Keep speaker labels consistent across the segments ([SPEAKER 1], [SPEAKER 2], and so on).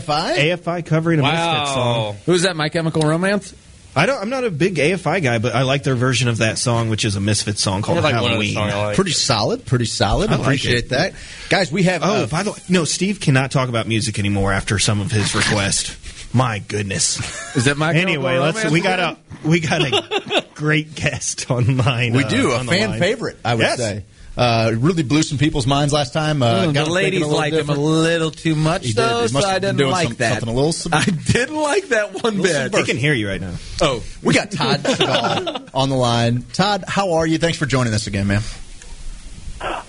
[SPEAKER 1] AFI.
[SPEAKER 2] AFI covering a Misfits song.
[SPEAKER 3] Who's that? My Chemical Romance.
[SPEAKER 2] I don't. I'm not a big AFI guy, but I like their version of that song, which is a Misfits song called Halloween.
[SPEAKER 1] Pretty solid. Pretty solid.
[SPEAKER 2] I
[SPEAKER 1] Appreciate
[SPEAKER 2] it.
[SPEAKER 1] that, guys. We have.
[SPEAKER 2] Oh,
[SPEAKER 1] uh,
[SPEAKER 2] by the way, no, Steve cannot talk about music anymore after some of his requests. My goodness.
[SPEAKER 3] Is that my
[SPEAKER 2] Anyway, let's. We got a we got a great guest online.
[SPEAKER 1] we
[SPEAKER 2] uh,
[SPEAKER 1] do a fan favorite. I would
[SPEAKER 2] Yes.
[SPEAKER 1] say. Uh, really blew some people's minds last time. Uh,
[SPEAKER 3] Mm,
[SPEAKER 1] got
[SPEAKER 3] the ladies
[SPEAKER 1] a little
[SPEAKER 3] liked him a little too much,
[SPEAKER 1] He did.
[SPEAKER 3] though,
[SPEAKER 1] He
[SPEAKER 3] so
[SPEAKER 1] must
[SPEAKER 3] I
[SPEAKER 1] have been
[SPEAKER 3] didn't
[SPEAKER 1] doing
[SPEAKER 3] like
[SPEAKER 1] some-
[SPEAKER 3] that.
[SPEAKER 1] something a little sub-
[SPEAKER 3] I didn't like that one bit.
[SPEAKER 2] They can hear you right now.
[SPEAKER 3] Oh,
[SPEAKER 1] We got Todd on the line. Todd, how are you? Thanks for joining us again, man.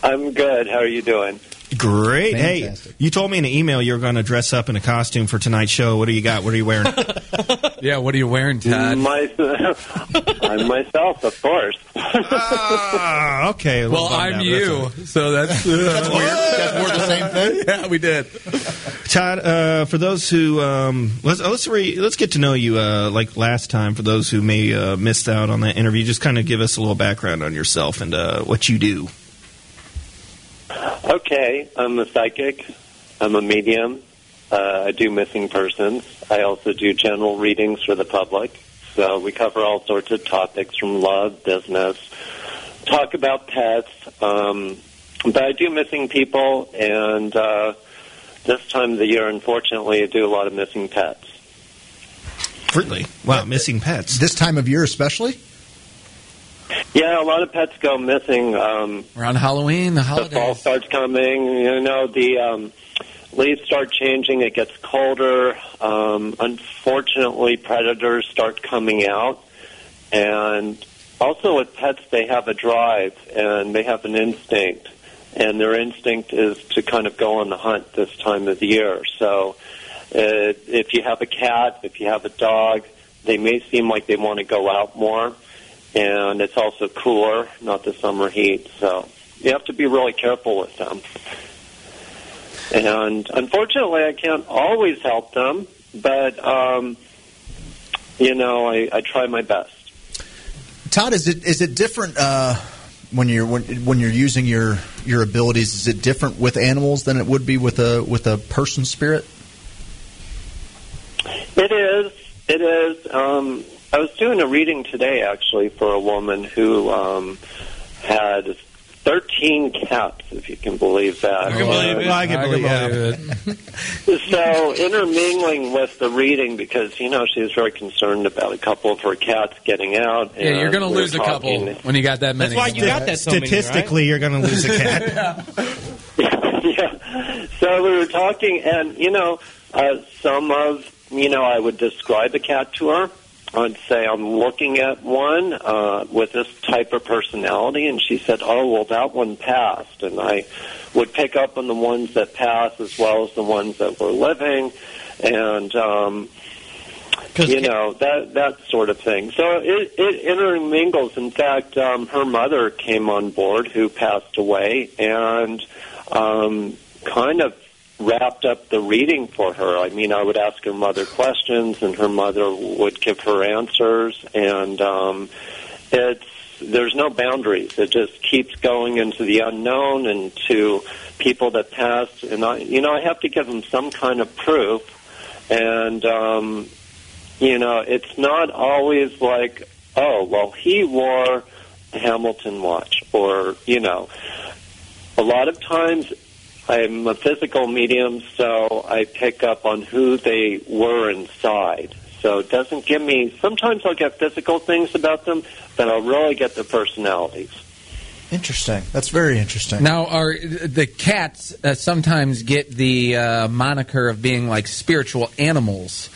[SPEAKER 4] I'm good. How are you doing?
[SPEAKER 2] Great.
[SPEAKER 1] Fantastic.
[SPEAKER 2] Hey, you told me in an email you were going to dress up in a costume for tonight's show. What do you got? What are you wearing?
[SPEAKER 3] yeah. What are you wearing, Todd?
[SPEAKER 4] My, I'm myself, of course.
[SPEAKER 2] Ah, okay.
[SPEAKER 3] well, I'm
[SPEAKER 2] out.
[SPEAKER 3] you, so that's
[SPEAKER 1] That's weird. That's more the same thing.
[SPEAKER 3] yeah, we did.
[SPEAKER 2] Todd, uh, for those who um, let's let's re, let's get to know you uh, like last time. For those who may uh, missed out on that interview, just kind of give us a little background on yourself and uh, what you do.
[SPEAKER 4] Okay, I'm a psychic. I'm a medium. Uh, I do missing persons. I also do general readings for the public. So we cover all sorts of topics from love, business, talk about pets. Um, but I do missing people, and uh, this time of the year, unfortunately, I do a lot of missing pets.
[SPEAKER 2] Really? Wow, missing pets.
[SPEAKER 1] This time of year, especially.
[SPEAKER 4] Yeah, a lot of pets go missing. Um,
[SPEAKER 3] Around Halloween, the
[SPEAKER 4] the fall starts coming. You know, the um, leaves start changing. It gets colder. Um, unfortunately, predators start coming out, and also with pets, they have a drive and they have an instinct, and their instinct is to kind of go on the hunt this time of the year. So, uh, if you have a cat, if you have a dog, they may seem like they want to go out more and it's also cooler, not the summer heat. So you have to be really careful with them. And unfortunately, I can't always help them, but um, you know, I, I try my best.
[SPEAKER 1] Todd, is it is it different uh, when you're when, when you're using your your abilities? Is it different with animals than it would be with a with a person spirit?
[SPEAKER 4] It is. It is. Um, I was doing a reading today, actually, for a woman who um, had 13 cats, if you can believe that.
[SPEAKER 2] I can believe it. I can believe it.
[SPEAKER 4] so intermingling with the reading because you know she was very concerned about a couple of her cats getting out.
[SPEAKER 3] Yeah, you're going to
[SPEAKER 4] we were
[SPEAKER 3] lose a couple when you got that many. That's why you got that.
[SPEAKER 2] Statistically, you're going to lose a cat.
[SPEAKER 4] yeah. So we were talking, and you know, uh, some of you know, I would describe a cat to her. I'd say I'm looking at one uh, with this type of personality, and she said, "Oh, well, that one passed." And I would pick up on the ones that passed as well as the ones that were living, and um, you know that that sort of thing. So it, it intermingles. In fact, um, her mother came on board, who passed away, and um, kind of wrapped up the reading for her. I mean, I would ask her mother questions, and her mother would give her answers, and um, it's there's no boundaries. It just keeps going into the unknown and to people that passed. And I, you know, I have to give them some kind of proof, and um, you know, it's not always like, oh, well, he wore a Hamilton watch, or you know, a lot of times I'm a physical medium, so I pick up on who they were inside. So it doesn't give me. Sometimes I'll get physical things about them, but I'll really get their personalities.
[SPEAKER 1] Interesting. That's very interesting.
[SPEAKER 3] Now, are the cats uh, sometimes get the uh, moniker of being like spiritual animals?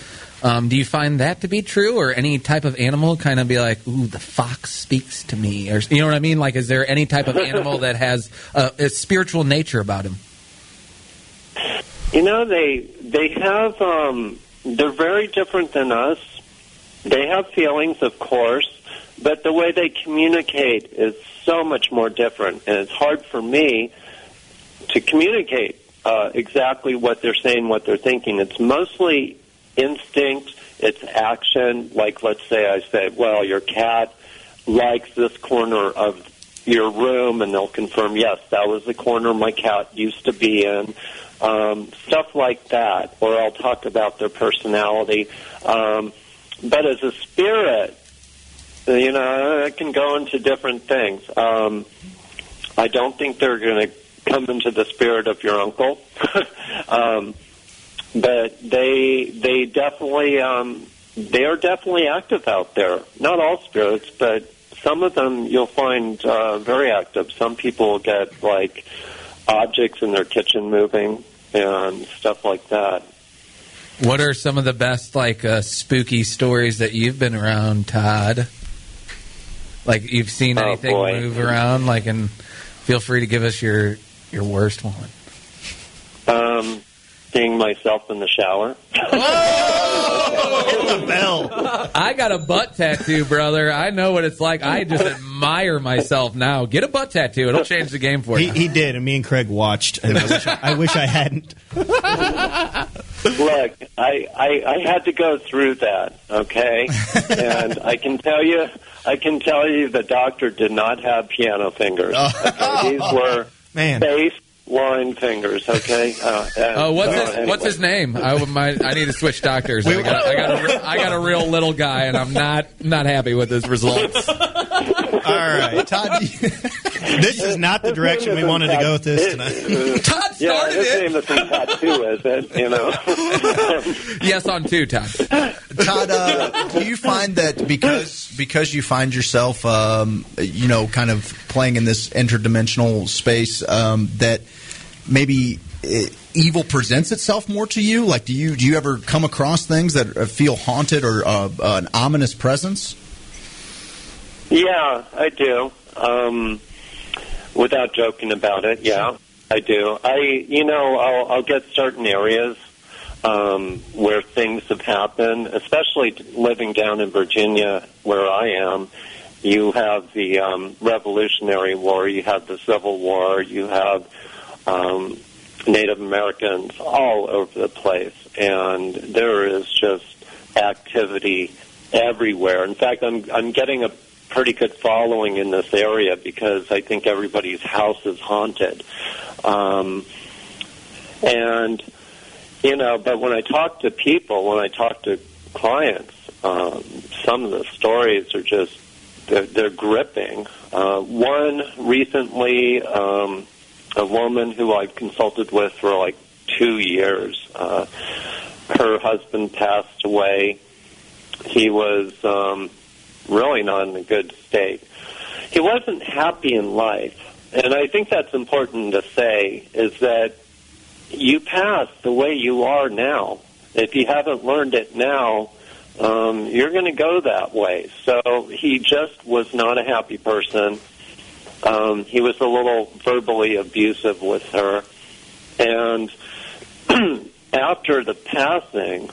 [SPEAKER 3] Um, do you find that to be true, or any type of animal kind of be like, "Ooh, the fox speaks to me," or you know what I mean? Like, is there any type of animal that has uh, a spiritual nature about him?
[SPEAKER 4] You know, they they have. Um, they're very different than us. They have feelings, of course, but the way they communicate is so much more different, and it's hard for me to communicate uh, exactly what they're saying, what they're thinking. It's mostly instinct. It's action. Like, let's say I say, "Well, your cat likes this corner of your room and they'll confirm, yes, that was the corner my cat used to be in. Um, stuff like that, or I'll talk about their personality. Um, but as a spirit, you know, it can go into different things. Um, I don't think they're going to come into the spirit of your uncle, um, but they they definitely um, they are definitely active out there. Not all spirits, but some of them you'll find uh, very active. Some people get like objects in their kitchen moving and stuff like that.
[SPEAKER 3] What are some of the best like uh, spooky stories that you've been around, Todd? Like you've seen
[SPEAKER 4] Oh,
[SPEAKER 3] anything
[SPEAKER 4] boy.
[SPEAKER 3] move around? Like, and feel free to give us your your worst one.
[SPEAKER 4] Um, seeing myself in the shower.
[SPEAKER 2] the bell.
[SPEAKER 3] I got a butt tattoo, brother. I know what it's like. I just admire myself now. Get a butt tattoo; it'll change the game for
[SPEAKER 2] He,
[SPEAKER 3] you.
[SPEAKER 2] he did, and me and Craig watched, and I wish I, I, wish I hadn't.
[SPEAKER 4] Look, I, I I had to go through that, okay? and I can tell you, I can tell you, the doctor did not have piano fingers. Okay? These were
[SPEAKER 2] Man.
[SPEAKER 4] bass line fingers, okay? Uh, and,
[SPEAKER 3] Oh, what's
[SPEAKER 4] uh,
[SPEAKER 3] his
[SPEAKER 4] anyway.
[SPEAKER 3] What's his name? I my, I need to switch doctors. I got, I got a real, got a real little guy, and I'm not not happy with his results.
[SPEAKER 2] All right,
[SPEAKER 1] Todd,
[SPEAKER 2] this is not the direction we wanted to go with this tonight.
[SPEAKER 3] Todd
[SPEAKER 4] Yeah,
[SPEAKER 3] started
[SPEAKER 4] his
[SPEAKER 3] it.
[SPEAKER 4] name isn't tattoo, is it? You know.
[SPEAKER 3] Yes, on two, Todd.
[SPEAKER 1] Todd, uh, do you find that because because you find yourself, um, you know, kind of playing in this interdimensional space, um, that maybe uh, evil presents itself more to you? Like, do you do you ever come across things that uh, feel haunted or uh, an ominous presence?
[SPEAKER 4] Yeah, I do. Um, without joking about it, yeah, I do. I, you know, I'll, I'll get certain areas um, where things have happened, especially living down in Virginia where I am. You have the um, Revolutionary War, you have the Civil War, you have um, Native Americans all over the place, and there is just activity everywhere. In fact, I'm I'm getting a pretty good following in this area because I think everybody's house is haunted. Um, and you know, but when I talk to people, when I talk to clients, um, some of the stories are just they're, they're gripping. Uh, one recently, um, a woman who I consulted with for like two years. Uh, her husband passed away. He was um, really not in a good state. He wasn't happy in life, and I think that's important to say. Is that you pass the way you are now. If you haven't learned it now, um, you're going to go that way. So he just was not a happy person. Um, he was a little verbally abusive with her, and after the passing,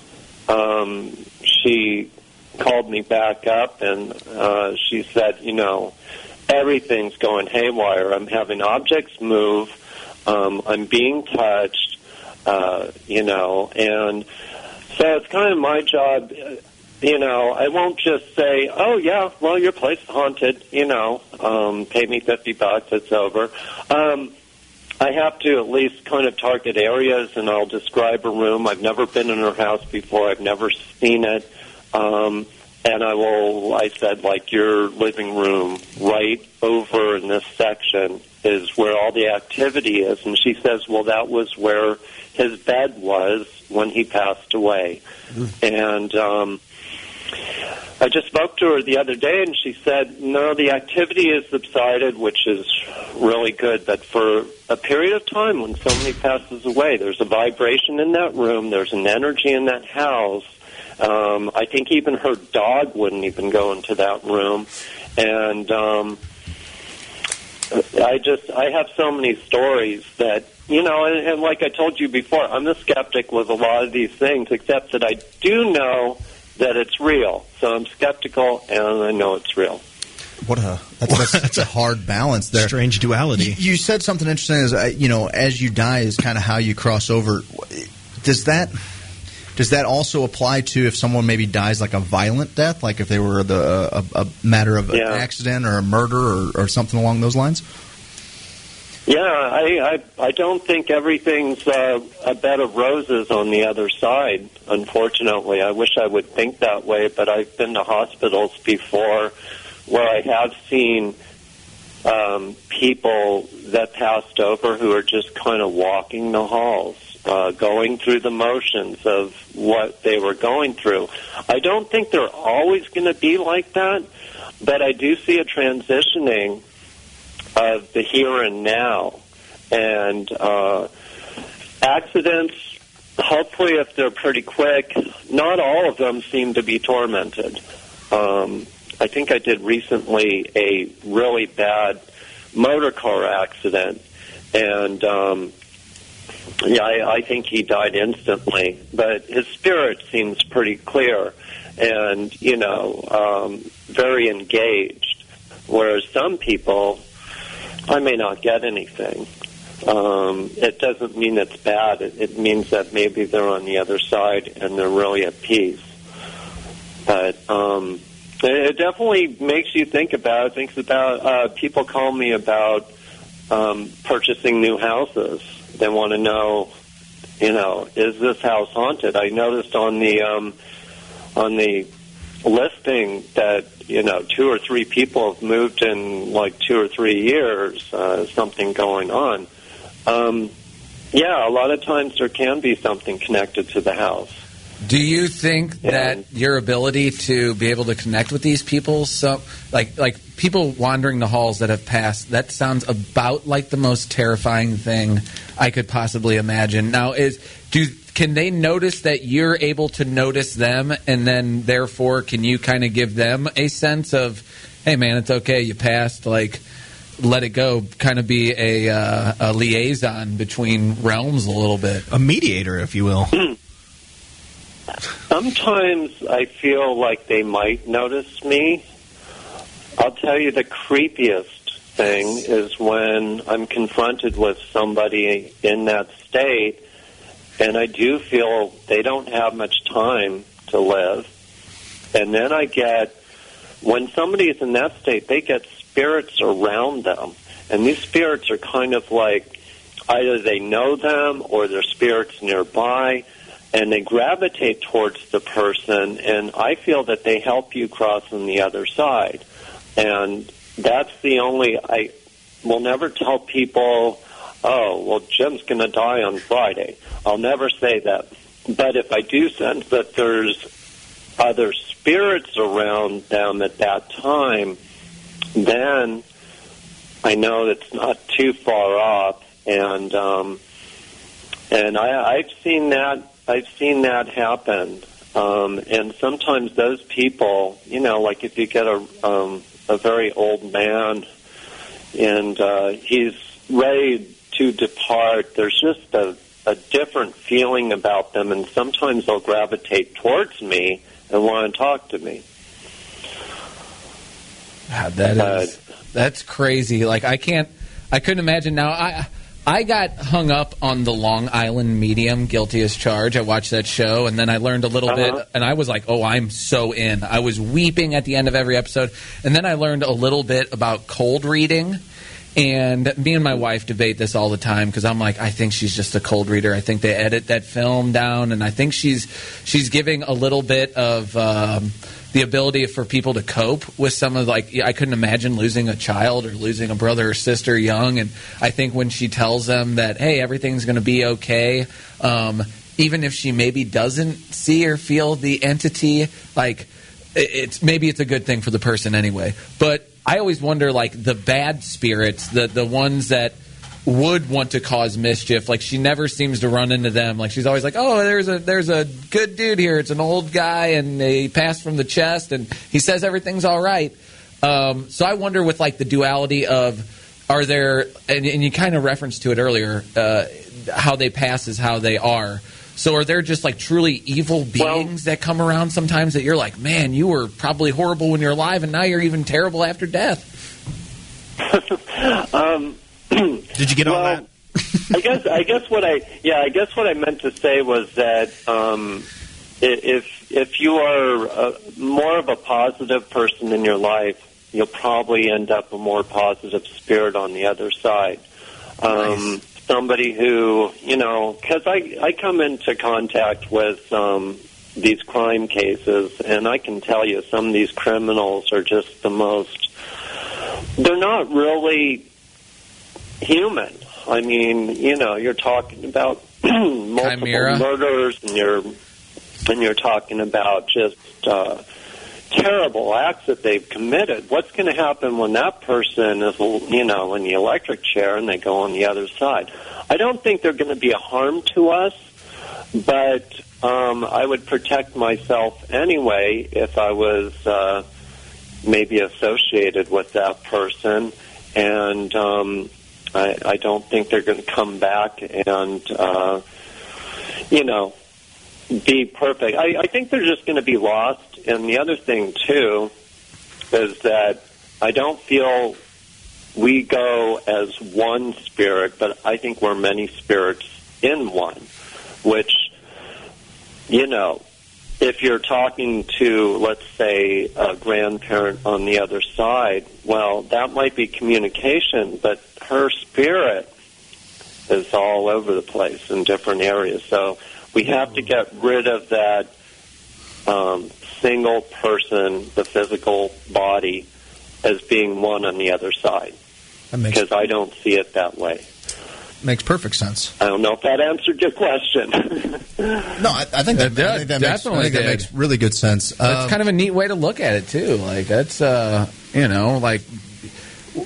[SPEAKER 4] um, she called me back up and uh, she said, you know, everything's going haywire. I'm having objects move. Um, I'm being touched, uh, you know, and so it's kind of my job. You know, I won't just say, "Oh yeah, well your place is haunted." You know, um, pay me fifty bucks, it's over. Um, I have to at least kind of target areas, and I'll describe a room. I've never been in her house before. I've never seen it, um, and I will. I said, like your living room, right over in this section is where all the activity is. And she says, well, that was where his bed was when he passed away, and. um I just spoke to her the other day, and she said, "No, the activity has subsided, which is really good. But for a period of time, when somebody passes away, there's a vibration in that room. There's an energy in that house. Um, I think even her dog wouldn't even go into that room, and um, I just I have so many stories that." You know, and, and like I told you before, I'm a skeptic with a lot of these things, except that I do know that it's real. So I'm skeptical, and I know it's real.
[SPEAKER 1] What a that's, that's, that's a hard balance there.
[SPEAKER 2] Strange duality.
[SPEAKER 1] You, you said something interesting. Is uh, you know, as you die is kind of how you cross over. Does that does that also apply to if someone maybe dies like a violent death, like if they were the a, a matter of
[SPEAKER 4] Yeah.
[SPEAKER 1] an accident or a murder or, or something along those lines?
[SPEAKER 4] Yeah, I, I I don't think everything's uh, a bed of roses on the other side. Unfortunately, I wish I would think that way, but I've been to hospitals before where I have seen um, people that passed over who are just kind of walking the halls, uh, going through the motions of what they were going through. I don't think they're always going to be like that, but I do see a transitioning of the here and now. And uh, accidents, hopefully, if they're pretty quick, not all of them seem to be tormented. Um, I think I did recently a really bad motor car accident, and um, yeah, I, I think he died instantly. But his spirit seems pretty clear, and you know, um, very engaged. Whereas some people, I may not get anything. Um, it doesn't mean it's bad. It, it means that maybe they're on the other side and they're really at peace. But um, it, it definitely makes you think about. Thinks about. Uh, people call me about um, purchasing new houses. They want to know, you know, is this house haunted? I noticed on the um, on the listing that you know two or three people have moved in like two or three years. Uh, something going on. Um, yeah, a lot of times there can be something connected to the house.
[SPEAKER 3] Do you think
[SPEAKER 4] Yeah.
[SPEAKER 3] that your ability to be able to connect with these people, so like like people wandering the halls that have passed, that sounds about like the most terrifying thing I could possibly imagine. Now, is do can they notice that you're able to notice them, and then therefore can you kind of give them a sense of, hey man, it's okay, you passed, like. Let it go. Kind of be a, uh, a liaison between realms a little bit.
[SPEAKER 2] A mediator, if you will.
[SPEAKER 4] Sometimes I feel like they might notice me. I'll tell you the creepiest thing is when I'm confronted with somebody in that state, and I do feel they don't have much time to live. And then I get, when somebody is in that state, they get spirits around them. And these spirits are kind of like either they know them or they're spirits nearby and they gravitate towards the person and I feel that they help you cross on the other side. And that's the only I will never tell people, "Oh, well Jim's going to die on Friday." I'll never say that. But if I do sense that there's other spirits around them at that time, then I know it's not too far off and um and I I've seen that I've seen that happen. Um, and sometimes those people, you know, like if you get a um, a very old man and uh, he's ready to depart, there's just a, a different feeling about them, and sometimes they'll gravitate towards me and want to talk to me.
[SPEAKER 3] God, that
[SPEAKER 4] Uh,
[SPEAKER 3] is that's crazy. Like I can't, I couldn't imagine. Now I I got hung up on the Long Island Medium, Guilty as Charged. I watched that show, and then I learned a little
[SPEAKER 4] Uh-huh.
[SPEAKER 3] bit, and I was like, oh, I'm so in. I was weeping at the end of every episode, and then I learned a little bit about cold reading. And me and my wife debate this all the time because I'm like, I think she's just a cold reader. I think they edit that film down, and I think she's she's giving a little bit of um, the ability for people to cope with some of like I couldn't imagine losing a child or losing a brother or sister young, and I think when she tells them that hey everything's going to be okay, um, even if she maybe doesn't see or feel the entity, like it's maybe it's a good thing for the person anyway. But I always wonder like the bad spirits, the the ones that would want to cause mischief. Like she never seems to run into them. Like she's always like, "Oh, there's a there's a good dude here. It's an old guy, and he passed from the chest, and he says everything's all right." Um, so I wonder with like the duality of are there, and, and you kind of referenced to it earlier, uh, how they pass is how they are. So are there just like truly evil beings that come around sometimes that you're like, man, you were probably horrible when you're alive, and now you're even terrible after death?
[SPEAKER 4] um,
[SPEAKER 2] Did you get all
[SPEAKER 4] well,
[SPEAKER 2] that?
[SPEAKER 4] I guess I guess what I yeah I guess what I meant to say was that um, if if you are a, more of a positive person in your life, you'll probably end up a more positive spirit on the other side. Um,
[SPEAKER 2] Nice.
[SPEAKER 4] Somebody who, you know, because I I come into contact with um, these crime cases, and I can tell you, some of these criminals are just the most. They're not really human. I mean, you know, you're talking about multiple
[SPEAKER 3] Chimera.
[SPEAKER 4] murders, and you're and you're talking about just uh, terrible acts that they've committed. What's going to happen when that person is, you know, in the electric chair and they go on the other side? I don't think they're going to be a harm to us, but um, I would protect myself anyway if I was uh, maybe associated with that person, and um, I, I don't think they're going to come back and, uh, you know, be perfect. I, I think they're just going to be lost. And the other thing too is that I don't feel we go as one spirit, but I think we're many spirits in one. Which, you know, if you're talking to, let's say, a grandparent on the other side, well, that might be communication, but her spirit is all over the place in different areas. So we have to get rid of that um, single person, the physical body, as being one on the other side. Because I don't see it that way.
[SPEAKER 1] makes perfect sense.
[SPEAKER 4] I don't know if that answered your question.
[SPEAKER 1] No, I, I think that,
[SPEAKER 3] It did.
[SPEAKER 1] I think that makes, I think that makes really good sense.
[SPEAKER 3] That's
[SPEAKER 1] Um,
[SPEAKER 3] kind of a neat way to look at it too. Like that's uh, you know, like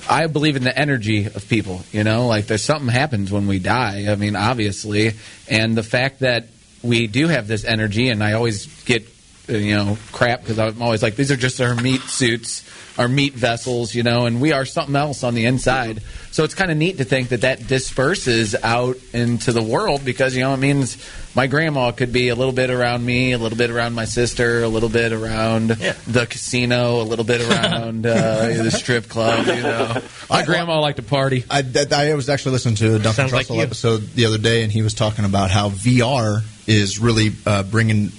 [SPEAKER 3] I believe in the energy of people. You know, like there's something happens when we die. I mean, obviously, and the fact that we do have this energy, and I always get you know crap because I'm always like these are just our meat suits, our meat vessels, you know, and we are something else on the inside. So it's kind of neat to think that that disperses out into the world because you know it means my grandma could be a little bit around me, a little bit around my sister, a little bit around the casino, a little bit around uh, the strip club. You know, my
[SPEAKER 1] I-
[SPEAKER 3] grandma liked to party.
[SPEAKER 1] I, I was actually listening to a Duncan
[SPEAKER 2] Sounds like
[SPEAKER 1] Trussell
[SPEAKER 2] you.
[SPEAKER 1] episode the other day, and he was talking about how VR is really uh, bringing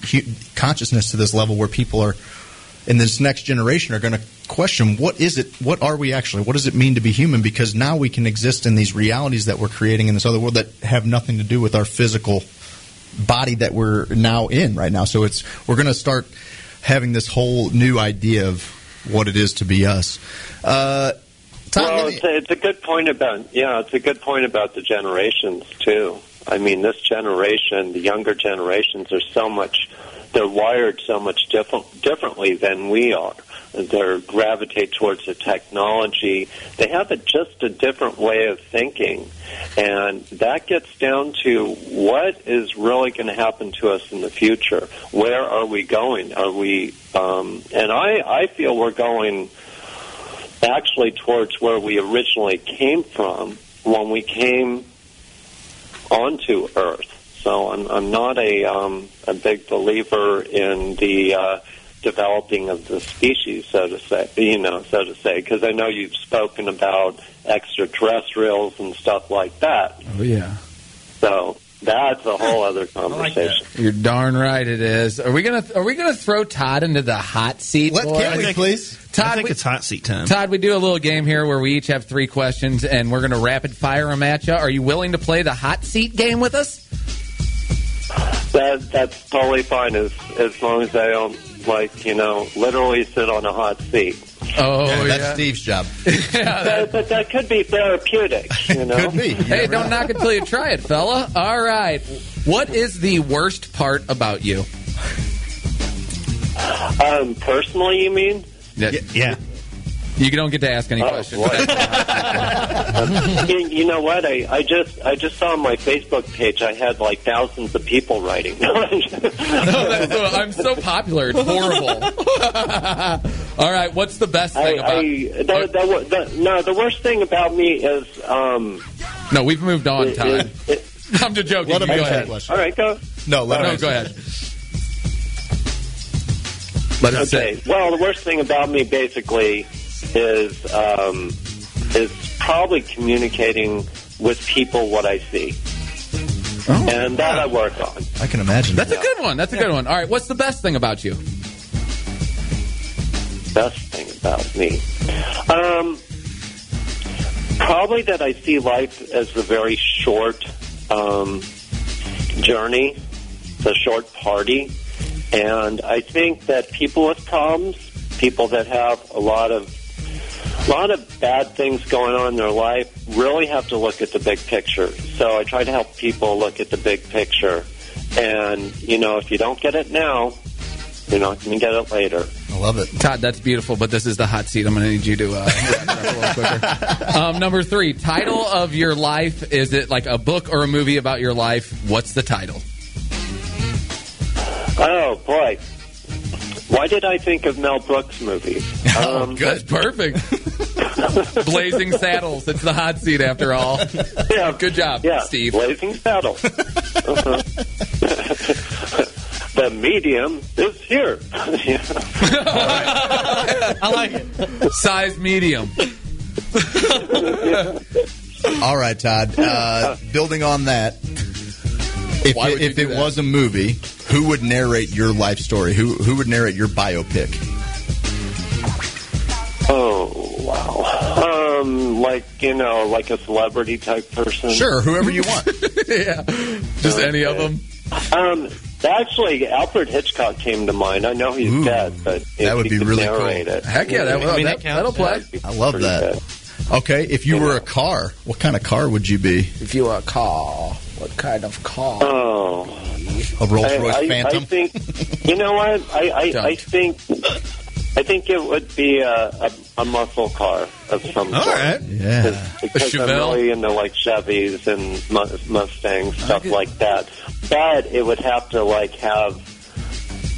[SPEAKER 1] consciousness to this level where people are in this next generation are going to question what is it what are we actually what does it mean to be human? Because now we can exist in these realities that we're creating in this other world that have nothing to do with our physical body that we're now in right now. So it's we're going to start having this whole new idea of what it is to be us. Uh, Todd,
[SPEAKER 4] well, it's a, it's a good point about yeah, it's a good point about the generations too. I mean, this generation, the younger generations, are so much they're wired so much different differently than we are. They gravitate towards the technology. They have a, just a different way of thinking, and that gets down to what is really going to happen to us in the future. Where are we going? Are we? Um, and I I feel we're going actually towards where we originally came from when we came onto Earth. So I'm, I'm not a, um, a big believer in the uh, developing of the species, so to say. You know, so to say, because I know you've spoken about extraterrestrials and stuff like that.
[SPEAKER 3] Oh yeah.
[SPEAKER 4] So that's a whole other conversation.
[SPEAKER 3] You're darn right it is. Are we gonna Are we gonna throw Todd into the hot seat?
[SPEAKER 1] Let-
[SPEAKER 3] boy?
[SPEAKER 1] can we, please?
[SPEAKER 3] Todd,
[SPEAKER 2] I think
[SPEAKER 3] we-
[SPEAKER 2] it's hot seat time.
[SPEAKER 3] Todd, we do a little game here where we each have three questions, and we're going to rapid fire them at you. Are you willing to play the hot seat game with us?
[SPEAKER 4] That that's totally fine as as long as I don't like you know literally sit on a hot seat.
[SPEAKER 3] Oh,
[SPEAKER 1] Yeah, that's
[SPEAKER 3] yeah.
[SPEAKER 1] Steve's job.
[SPEAKER 4] But, but that could be therapeutic, you know.
[SPEAKER 1] Could be. You
[SPEAKER 3] Hey,
[SPEAKER 1] never
[SPEAKER 3] don't
[SPEAKER 1] know.
[SPEAKER 3] knock it till you try it, fella. All right. What is the worst part about you?
[SPEAKER 4] Um, personally, you mean?
[SPEAKER 3] Yeah.
[SPEAKER 2] yeah.
[SPEAKER 3] You don't get to ask any
[SPEAKER 4] Oh,
[SPEAKER 3] questions.
[SPEAKER 4] boy. you, you know what? I, I just I just saw on my Facebook page I had like thousands of people writing.
[SPEAKER 3] No, that's so- I'm so popular. It's horrible. All right. What's the best
[SPEAKER 4] I,
[SPEAKER 3] thing about?
[SPEAKER 4] I, the, the, the, no, the worst thing about me is um.
[SPEAKER 3] no, we've moved on,
[SPEAKER 4] is-
[SPEAKER 3] Todd.
[SPEAKER 4] is-
[SPEAKER 3] I'm just joking.
[SPEAKER 1] Let him
[SPEAKER 3] go ahead.
[SPEAKER 1] question.
[SPEAKER 4] all right, go.
[SPEAKER 1] No, let him
[SPEAKER 3] No, go ahead. Let us
[SPEAKER 4] Okay. Well, the worst thing about me basically is um, is probably communicating with people what I see,
[SPEAKER 3] Oh.
[SPEAKER 4] and that I work on.
[SPEAKER 1] I can imagine.
[SPEAKER 3] That's a good one. That's a good one. All right, what's the best thing about you?
[SPEAKER 4] best thing about me? Um, probably that I see life as a very short um, journey, it's a short party, and I think that people with problems, people that have a lot of a lot of bad things going on in their life, really have to look at the big picture. So I try to help people look at the big picture, and you know, if you don't get it now, you're not going to get it later.
[SPEAKER 1] I love it.
[SPEAKER 3] Todd, that's beautiful, but this is the hot seat. I'm going to need you to uh, wrap it up a little quicker. Um, number three, title of your life. Is it like a book or a movie about your life? What's the title?
[SPEAKER 4] Oh boy. Why did I think of Mel Brooks movies? Um,
[SPEAKER 3] That's perfect. Blazing Saddles. It's the hot seat after all.
[SPEAKER 4] yeah,
[SPEAKER 3] Good job,
[SPEAKER 4] yeah,
[SPEAKER 3] Steve.
[SPEAKER 4] Blazing Saddle. Uh-huh. the medium is here. Yeah.
[SPEAKER 3] I like it. Size medium.
[SPEAKER 1] All right, Todd. Uh, building on that, if it, if it
[SPEAKER 3] that?
[SPEAKER 1] was a movie, who would narrate your life story? Who who would narrate your biopic?
[SPEAKER 4] Oh wow. Um, like you know, like a celebrity type person.
[SPEAKER 1] Sure, whoever you want.
[SPEAKER 3] yeah. Just any of them.
[SPEAKER 4] Um, actually, Alfred Hitchcock came to mind. I know he's
[SPEAKER 1] Ooh,
[SPEAKER 4] dead, but
[SPEAKER 1] that would be really cool.
[SPEAKER 4] it,
[SPEAKER 3] Heck yeah, that,
[SPEAKER 5] I mean,
[SPEAKER 3] that,
[SPEAKER 5] that
[SPEAKER 3] that'll play.
[SPEAKER 4] that'd
[SPEAKER 1] I love that.
[SPEAKER 4] good.
[SPEAKER 1] Okay, if you were a car, what kind of car would you be?
[SPEAKER 3] If you were a car, what kind of car?
[SPEAKER 4] Oh,
[SPEAKER 1] A Rolls Royce
[SPEAKER 4] I,
[SPEAKER 1] Phantom?
[SPEAKER 4] I think you know what I I, I think I think it would be a, a, a muscle car of some
[SPEAKER 2] All
[SPEAKER 4] sort.
[SPEAKER 2] right.
[SPEAKER 1] yeah.
[SPEAKER 4] Because I'm
[SPEAKER 3] Chevelle?
[SPEAKER 4] really into like Chevys and Mustangs, stuff like that. But it would have to like have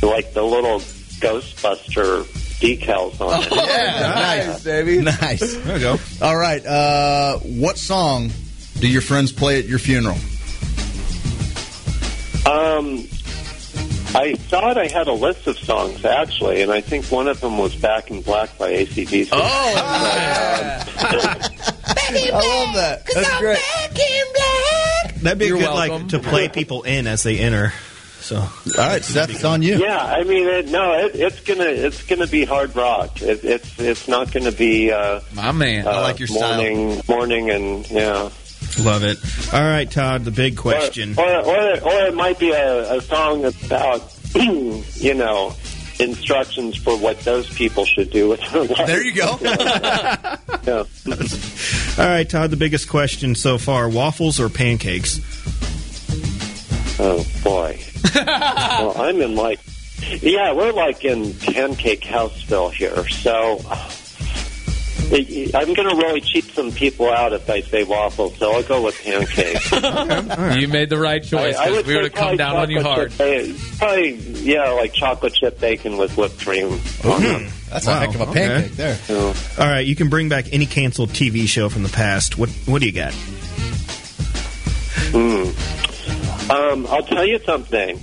[SPEAKER 4] like the little Ghostbuster decals on it.
[SPEAKER 1] Yeah, nice, baby. Nice.
[SPEAKER 2] There we go.
[SPEAKER 1] All right. Uh, what song do your friends play at your funeral?
[SPEAKER 4] Um, I thought I had a list of songs actually, and I think one of them was "Back in Black" by ACDC.
[SPEAKER 3] Oh,
[SPEAKER 1] I love that. That's great.
[SPEAKER 2] That'd be
[SPEAKER 3] You're
[SPEAKER 2] a good
[SPEAKER 3] welcome.
[SPEAKER 2] like to play people in as they enter. So
[SPEAKER 1] All right, Seth, it's on you.
[SPEAKER 4] Yeah, I mean, it, no, it, it's gonna it's gonna be hard rock. It, it's it's not gonna be uh,
[SPEAKER 3] my man.
[SPEAKER 4] uh,
[SPEAKER 1] like your style.
[SPEAKER 4] morning morning and yeah.
[SPEAKER 2] Love it. All right, Todd. The big
[SPEAKER 4] Or,
[SPEAKER 2] question.
[SPEAKER 4] or, or, or it might be a, a song about, you know, instructions for what those people should do with their life.
[SPEAKER 1] There you go.
[SPEAKER 4] Yeah.
[SPEAKER 2] All right, Todd. The biggest question so far: waffles or pancakes?
[SPEAKER 4] Oh, boy. well, I'm in like, yeah, we're like in Pancake Houseville here. So uh, I'm going to really cheat some people out if I say waffles, so I'll go with pancakes.
[SPEAKER 3] You made the right choice. 'cause we would have come down on you hard.
[SPEAKER 4] chip Probably, yeah, like chocolate chip bacon with whipped cream. on them.
[SPEAKER 1] That's
[SPEAKER 2] Wow,
[SPEAKER 1] a heck of a
[SPEAKER 2] okay.
[SPEAKER 1] pancake there.
[SPEAKER 4] So,
[SPEAKER 2] All right, you can bring back any canceled TV show from the past. What What do you got?
[SPEAKER 4] Um, I'll tell you something.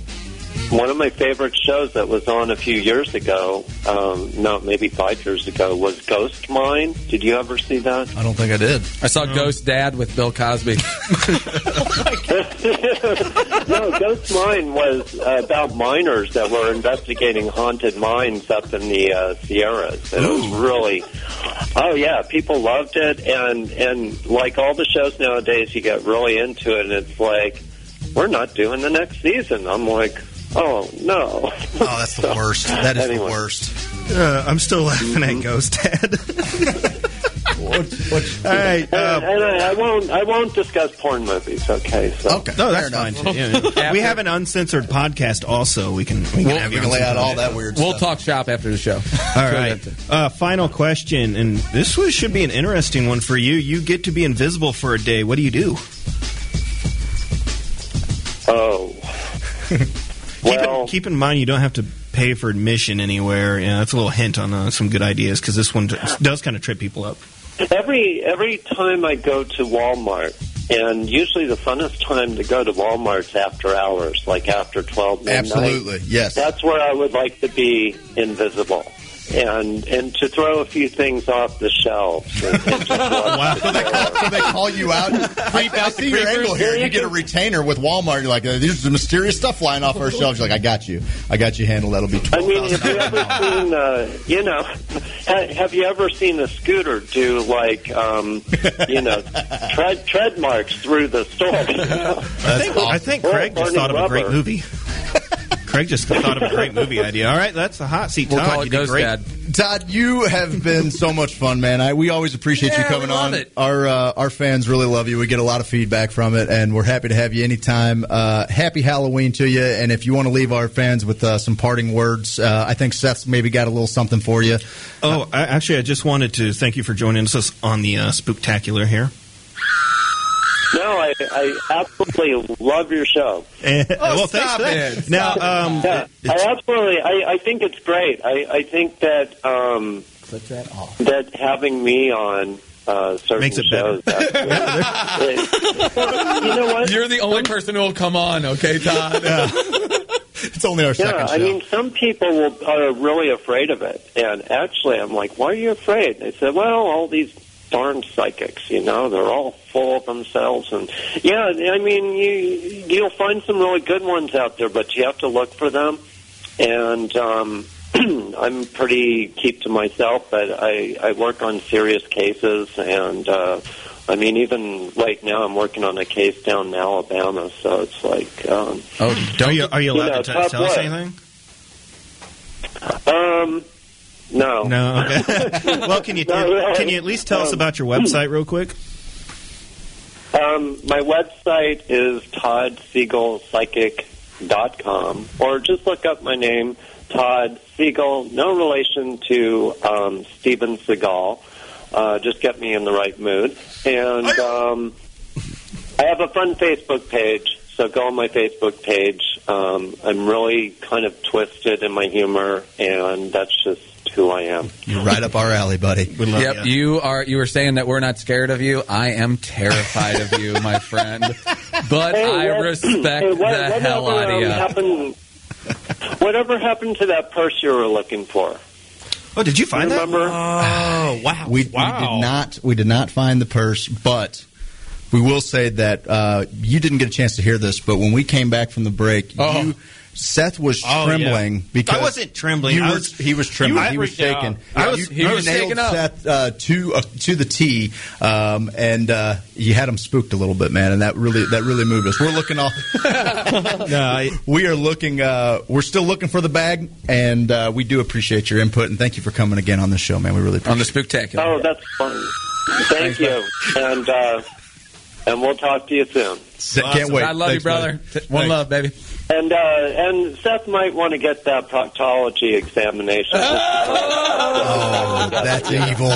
[SPEAKER 4] One of my favorite shows that was on a few years ago, um, no, maybe five years ago, was Ghost Mine. Did you ever see that?
[SPEAKER 1] I don't think I did.
[SPEAKER 3] I saw Ghost Dad with Bill Cosby.
[SPEAKER 4] no, Ghost Mine was uh, about miners that were investigating haunted mines up in the uh, Sierras. And it was really, oh yeah, people loved it, and and like all the shows nowadays, you get really into it, and it's like, we're not doing the next season. I'm like, oh no.
[SPEAKER 1] Oh, that's the worst. That is the worst.
[SPEAKER 2] Uh, I'm still laughing at Ghost Dad. All right.
[SPEAKER 4] And,
[SPEAKER 2] Uh,
[SPEAKER 4] and I, I won't. I won't discuss porn movies. Okay. So.
[SPEAKER 1] Okay.
[SPEAKER 2] no, that's fine. Too. Yeah. we have an uncensored podcast. Also, we can we can
[SPEAKER 3] Well,
[SPEAKER 2] have
[SPEAKER 1] We
[SPEAKER 2] you
[SPEAKER 1] can lay out all that weird
[SPEAKER 3] We'll
[SPEAKER 1] stuff.
[SPEAKER 3] talk shop after the show.
[SPEAKER 2] All right. Uh, final question, and this was, should be an interesting one for you. You get to be invisible for a day. What do you do?
[SPEAKER 4] Oh.
[SPEAKER 2] Keep,
[SPEAKER 4] well,
[SPEAKER 2] in, keep in mind, you don't have to pay for admission anywhere. Yeah, that's a little hint on uh, some good ideas because this one t- does kind of trip people up.
[SPEAKER 4] every every time I go to Walmart, and usually the funnest time to go to Walmart's after hours, like after twelve midnight.
[SPEAKER 1] Absolutely. Yes.
[SPEAKER 4] That's where I would like to be invisible. And and to throw a few things off the shelves. And, and just watch the
[SPEAKER 1] so they call you out. I, I see your angle here. You get a retainer with Walmart. You're like, uh, "There's mysterious stuff flying off our shelves." You're like, "I got you. I got you handled. That'll be
[SPEAKER 4] I
[SPEAKER 1] twelve
[SPEAKER 4] mean,
[SPEAKER 1] thousand
[SPEAKER 4] have you ever seen, uh, you know, ha- have you ever seen a scooter do like, um, you know, tread, tread marks through the store? You know?
[SPEAKER 2] I think, I think
[SPEAKER 4] Or
[SPEAKER 2] Craig just thought of a great movie. Craig just thought of a great movie idea. All right, that's the hot seat.
[SPEAKER 3] We'll
[SPEAKER 2] Todd,
[SPEAKER 3] call
[SPEAKER 2] you
[SPEAKER 3] it
[SPEAKER 2] did
[SPEAKER 3] Ghost
[SPEAKER 2] great.
[SPEAKER 3] Dad.
[SPEAKER 1] Todd, you have been so much fun, man. I, we always appreciate you coming
[SPEAKER 3] we love
[SPEAKER 1] on.
[SPEAKER 3] it.
[SPEAKER 1] Our uh, our fans really love you. We get a lot of feedback from it, and we're happy to have you anytime. Uh, happy Halloween to you. And if you want to leave our fans with uh, some parting words, uh, I think Seth's maybe got a little something for you.
[SPEAKER 2] Oh, I, actually, I just wanted to thank you for joining us on the uh, Spooktacular here.
[SPEAKER 4] No, I, I absolutely love your show.
[SPEAKER 2] well,
[SPEAKER 3] stop
[SPEAKER 2] thanks for
[SPEAKER 3] it.
[SPEAKER 2] Now, um,
[SPEAKER 4] Yeah, I absolutely. I, I think it's great. I, I think that um,
[SPEAKER 1] Clip that off.
[SPEAKER 4] that having me on uh, certain
[SPEAKER 2] Makes it better.
[SPEAKER 4] shows. you know what?
[SPEAKER 3] You're the only person who will come on, okay, Todd? Yeah.
[SPEAKER 1] It's only our second
[SPEAKER 4] Yeah,
[SPEAKER 1] show.
[SPEAKER 4] I mean, some people will, are really afraid of it. And actually, I'm like, why are you afraid? They said, well, all these darn psychics, you know, they're all full of themselves. And yeah, I mean, you you'll find some really good ones out there, but you have to look for them. And um, I'm pretty keep to myself, but I I work on serious cases and. uh I mean, even right now, I'm working on a case down in Alabama, so it's like, um,
[SPEAKER 3] oh,
[SPEAKER 2] are you are you allowed
[SPEAKER 4] You know,
[SPEAKER 2] to t- tell us anything?
[SPEAKER 4] um, no,
[SPEAKER 2] No. Okay. well, can you can you at least tell us
[SPEAKER 4] Um,
[SPEAKER 2] about your website real quick?
[SPEAKER 4] Um, my website is toddsiegelpsychic.com, or just look up my name, Todd Siegel, no relation to um, Steven Seagal. Uh, just get me in the right mood. And um, I have a fun Facebook page, so go on my Facebook page. Um, I'm really kind of twisted in my humor, and that's just who I am.
[SPEAKER 1] You're right up our alley, buddy.
[SPEAKER 2] We love
[SPEAKER 3] Yep,
[SPEAKER 2] you.
[SPEAKER 3] you are. You were saying that we're not scared of you. I am terrified of you, my friend. But I
[SPEAKER 4] what-
[SPEAKER 3] respect
[SPEAKER 4] hey, what-
[SPEAKER 3] the hell
[SPEAKER 4] whatever,
[SPEAKER 3] out of
[SPEAKER 4] um,
[SPEAKER 3] you.
[SPEAKER 4] happened- Whatever happened to that purse you were looking for?
[SPEAKER 2] Oh, did you find
[SPEAKER 4] You
[SPEAKER 2] that?
[SPEAKER 4] remember?
[SPEAKER 2] Oh, wow.
[SPEAKER 1] We, we did not we did not find the purse, but we will say that uh, you didn't get a chance to hear this. But when we came back from the break,
[SPEAKER 3] Oh.
[SPEAKER 1] you Seth was
[SPEAKER 2] Oh,
[SPEAKER 1] trembling
[SPEAKER 2] yeah.
[SPEAKER 1] because
[SPEAKER 2] I wasn't trembling.
[SPEAKER 1] You
[SPEAKER 2] I
[SPEAKER 1] were,
[SPEAKER 2] was-
[SPEAKER 1] he was trembling. he was shaking.
[SPEAKER 2] I was-
[SPEAKER 1] you,
[SPEAKER 3] he was
[SPEAKER 1] nailed
[SPEAKER 3] shaking up.
[SPEAKER 1] Seth uh, to uh, to the T, um, and uh, you had him spooked a little bit, man, and that really that really moved us. We're looking off.
[SPEAKER 2] No, I,
[SPEAKER 1] we are looking. Uh, we're still looking for the bag, and uh, we do appreciate your input and thank you for coming again on the show, man. We really appreciate
[SPEAKER 3] on the
[SPEAKER 1] it.
[SPEAKER 3] spectacular.
[SPEAKER 4] Oh, that's fun. Thank you, and uh, and we'll talk to you soon.
[SPEAKER 1] Can't wait.
[SPEAKER 3] I love
[SPEAKER 1] Thanks,
[SPEAKER 3] you, brother.
[SPEAKER 1] buddy.
[SPEAKER 3] One
[SPEAKER 1] Thanks.
[SPEAKER 3] love, baby.
[SPEAKER 4] And uh, and Seth might want to get that proctology examination.
[SPEAKER 1] Oh, that's evil.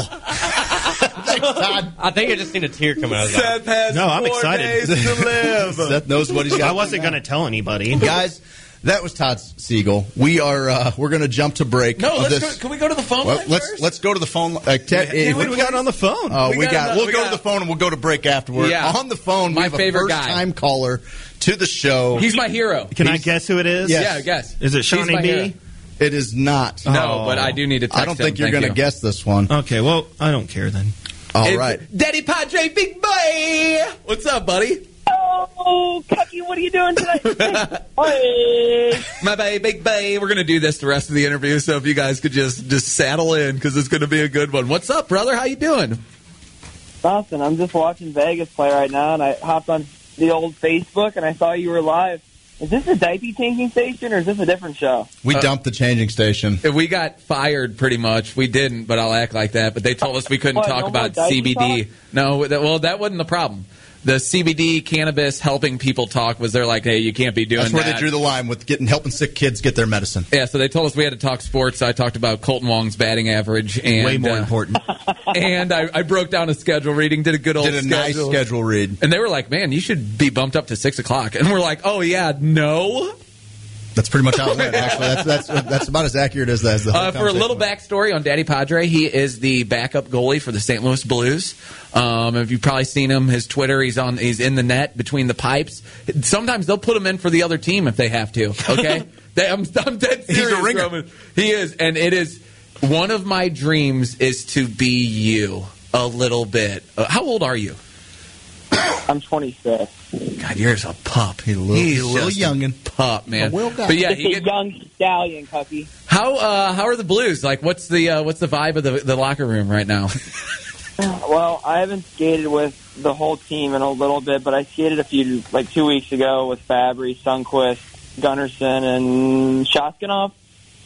[SPEAKER 1] Todd.
[SPEAKER 5] I think I just seen a tear come out of his eye.
[SPEAKER 3] Seth has
[SPEAKER 2] No, I'm
[SPEAKER 3] four
[SPEAKER 2] excited.
[SPEAKER 3] days to live.
[SPEAKER 1] Seth knows what he's got.
[SPEAKER 2] I wasn't going to tell anybody.
[SPEAKER 1] guys. That was Todd Siegel. We are uh, we're going to jump to break.
[SPEAKER 3] no, let's
[SPEAKER 1] this.
[SPEAKER 3] go, can we go to the phone
[SPEAKER 1] Well,
[SPEAKER 3] line
[SPEAKER 1] let's
[SPEAKER 3] first?
[SPEAKER 1] let's go to the phone. Uh, Ted,
[SPEAKER 2] Hey,
[SPEAKER 1] if
[SPEAKER 2] we got on the phone?
[SPEAKER 1] Oh, we,
[SPEAKER 3] we
[SPEAKER 1] got,
[SPEAKER 3] got.
[SPEAKER 1] we'll
[SPEAKER 3] we
[SPEAKER 1] go
[SPEAKER 3] got-
[SPEAKER 1] to the phone and we'll go to break afterward.
[SPEAKER 3] Yeah.
[SPEAKER 1] On the phone,
[SPEAKER 3] My
[SPEAKER 1] we have a
[SPEAKER 3] favorite
[SPEAKER 1] first
[SPEAKER 3] guy.
[SPEAKER 1] time caller to the show.
[SPEAKER 3] He's my hero.
[SPEAKER 2] Can I guess who it is?
[SPEAKER 1] Yes.
[SPEAKER 3] Yeah, guess.
[SPEAKER 2] Is it
[SPEAKER 3] He's
[SPEAKER 2] Shawnee
[SPEAKER 3] my hero.
[SPEAKER 2] B?
[SPEAKER 1] it is not.
[SPEAKER 3] No,
[SPEAKER 2] Oh.
[SPEAKER 3] but I do need to text
[SPEAKER 1] I don't think
[SPEAKER 3] him.
[SPEAKER 1] you're going to
[SPEAKER 3] you.
[SPEAKER 1] guess this one.
[SPEAKER 2] Okay, well, I don't care then.
[SPEAKER 1] All
[SPEAKER 3] It's
[SPEAKER 1] right.
[SPEAKER 3] Daddy Padre Big Boy. What's up, buddy?
[SPEAKER 6] Oh, Cucky, what are you doing tonight? Hey.
[SPEAKER 3] My baby, Big Bay. We're gonna do this the rest of the interview, so if you guys could just just saddle in because it's gonna be a good one. What's up, brother? How you doing?
[SPEAKER 6] Nothing. I'm just watching Vegas play right now, and I hopped on the old Facebook, and I saw you were live. Is this a diaper changing station, or is this a different show?
[SPEAKER 1] We
[SPEAKER 3] Uh,
[SPEAKER 1] dumped the changing station.
[SPEAKER 3] We got fired pretty much. We didn't, but I'll act like that. But they told us we couldn't
[SPEAKER 6] What,
[SPEAKER 3] talk
[SPEAKER 6] no
[SPEAKER 3] about CBD.
[SPEAKER 6] talk?
[SPEAKER 3] No, that, well, that wasn't the problem. The CBD cannabis helping people talk was they're like, hey, you can't be doing that.
[SPEAKER 1] That's where
[SPEAKER 3] that.
[SPEAKER 1] they drew the line with getting helping sick kids get their medicine.
[SPEAKER 3] yeah, so they told us we had to talk sports. I talked about Kolten Wong's batting average and
[SPEAKER 2] Way more
[SPEAKER 3] uh,
[SPEAKER 2] important.
[SPEAKER 3] and I, I broke down a schedule reading, did a good old schedule.
[SPEAKER 1] Did a nice
[SPEAKER 3] schedule.
[SPEAKER 1] schedule read.
[SPEAKER 3] And they were like, "Man, you should be bumped up to six o'clock." And we're like, "Oh yeah, no."
[SPEAKER 1] That's pretty much how it went. Actually, that's that's that's about as accurate as as the. whole
[SPEAKER 3] Uh, for a little backstory on Daddy Padre, he is the backup goalie for the St. Louis Blues. Um, if you've probably seen him, his Twitter, he's on, he's in the net between the pipes. Sometimes they'll put him in for the other team if they have to. Okay, they, I'm, I'm dead
[SPEAKER 1] He's a ringer.
[SPEAKER 3] Roman. He is, and it is. One of my dreams is to be you a little bit. Uh, how old are you?
[SPEAKER 6] I'm 26.
[SPEAKER 3] God, you're a pup.
[SPEAKER 1] He a little,
[SPEAKER 3] He's
[SPEAKER 1] he's a little
[SPEAKER 3] just
[SPEAKER 1] youngin.
[SPEAKER 3] pup, man.
[SPEAKER 1] A Will guy.
[SPEAKER 3] But yeah,
[SPEAKER 6] Just a
[SPEAKER 3] get,
[SPEAKER 6] young stallion, Cucky.
[SPEAKER 3] how uh, how are the Blues? Like, what's the uh, what's the vibe of the the locker room right now?
[SPEAKER 6] Well, I haven't skated with the whole team in a little bit, but I skated a few, like two weeks ago with Fabbri, Sundqvist, Gunnarsson, and Soshnikov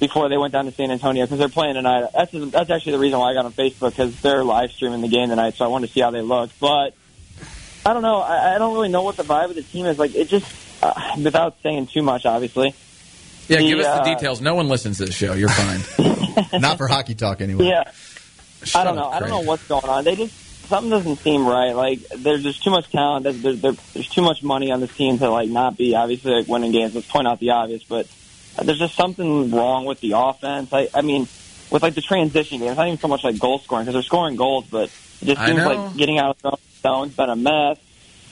[SPEAKER 6] before they went down to San Antonio because they're playing tonight. That's that's actually the reason why I got on Facebook because they're live streaming the game tonight, so I wanted to see how they looked. But I don't know. I, I don't really know what the vibe of the team is. Like it just, uh, without saying too much, obviously.
[SPEAKER 3] yeah,
[SPEAKER 6] The,
[SPEAKER 3] give us the
[SPEAKER 6] uh,
[SPEAKER 3] details. No one listens to this show. You're fine.
[SPEAKER 1] Not for hockey talk anyway.
[SPEAKER 6] Yeah.
[SPEAKER 3] Shut
[SPEAKER 6] I don't know.
[SPEAKER 3] up,
[SPEAKER 6] I don't know what's going on. They just something doesn't seem right. Like there's just too much talent. There's, there's, there's too much money on this team to like not be obviously like winning games. Let's point out the obvious, but there's just something wrong with the offense. I, I mean, with like the transition game, it's not even so much like goal scoring because they're scoring goals, but it just seems like getting out of zone's been a mess.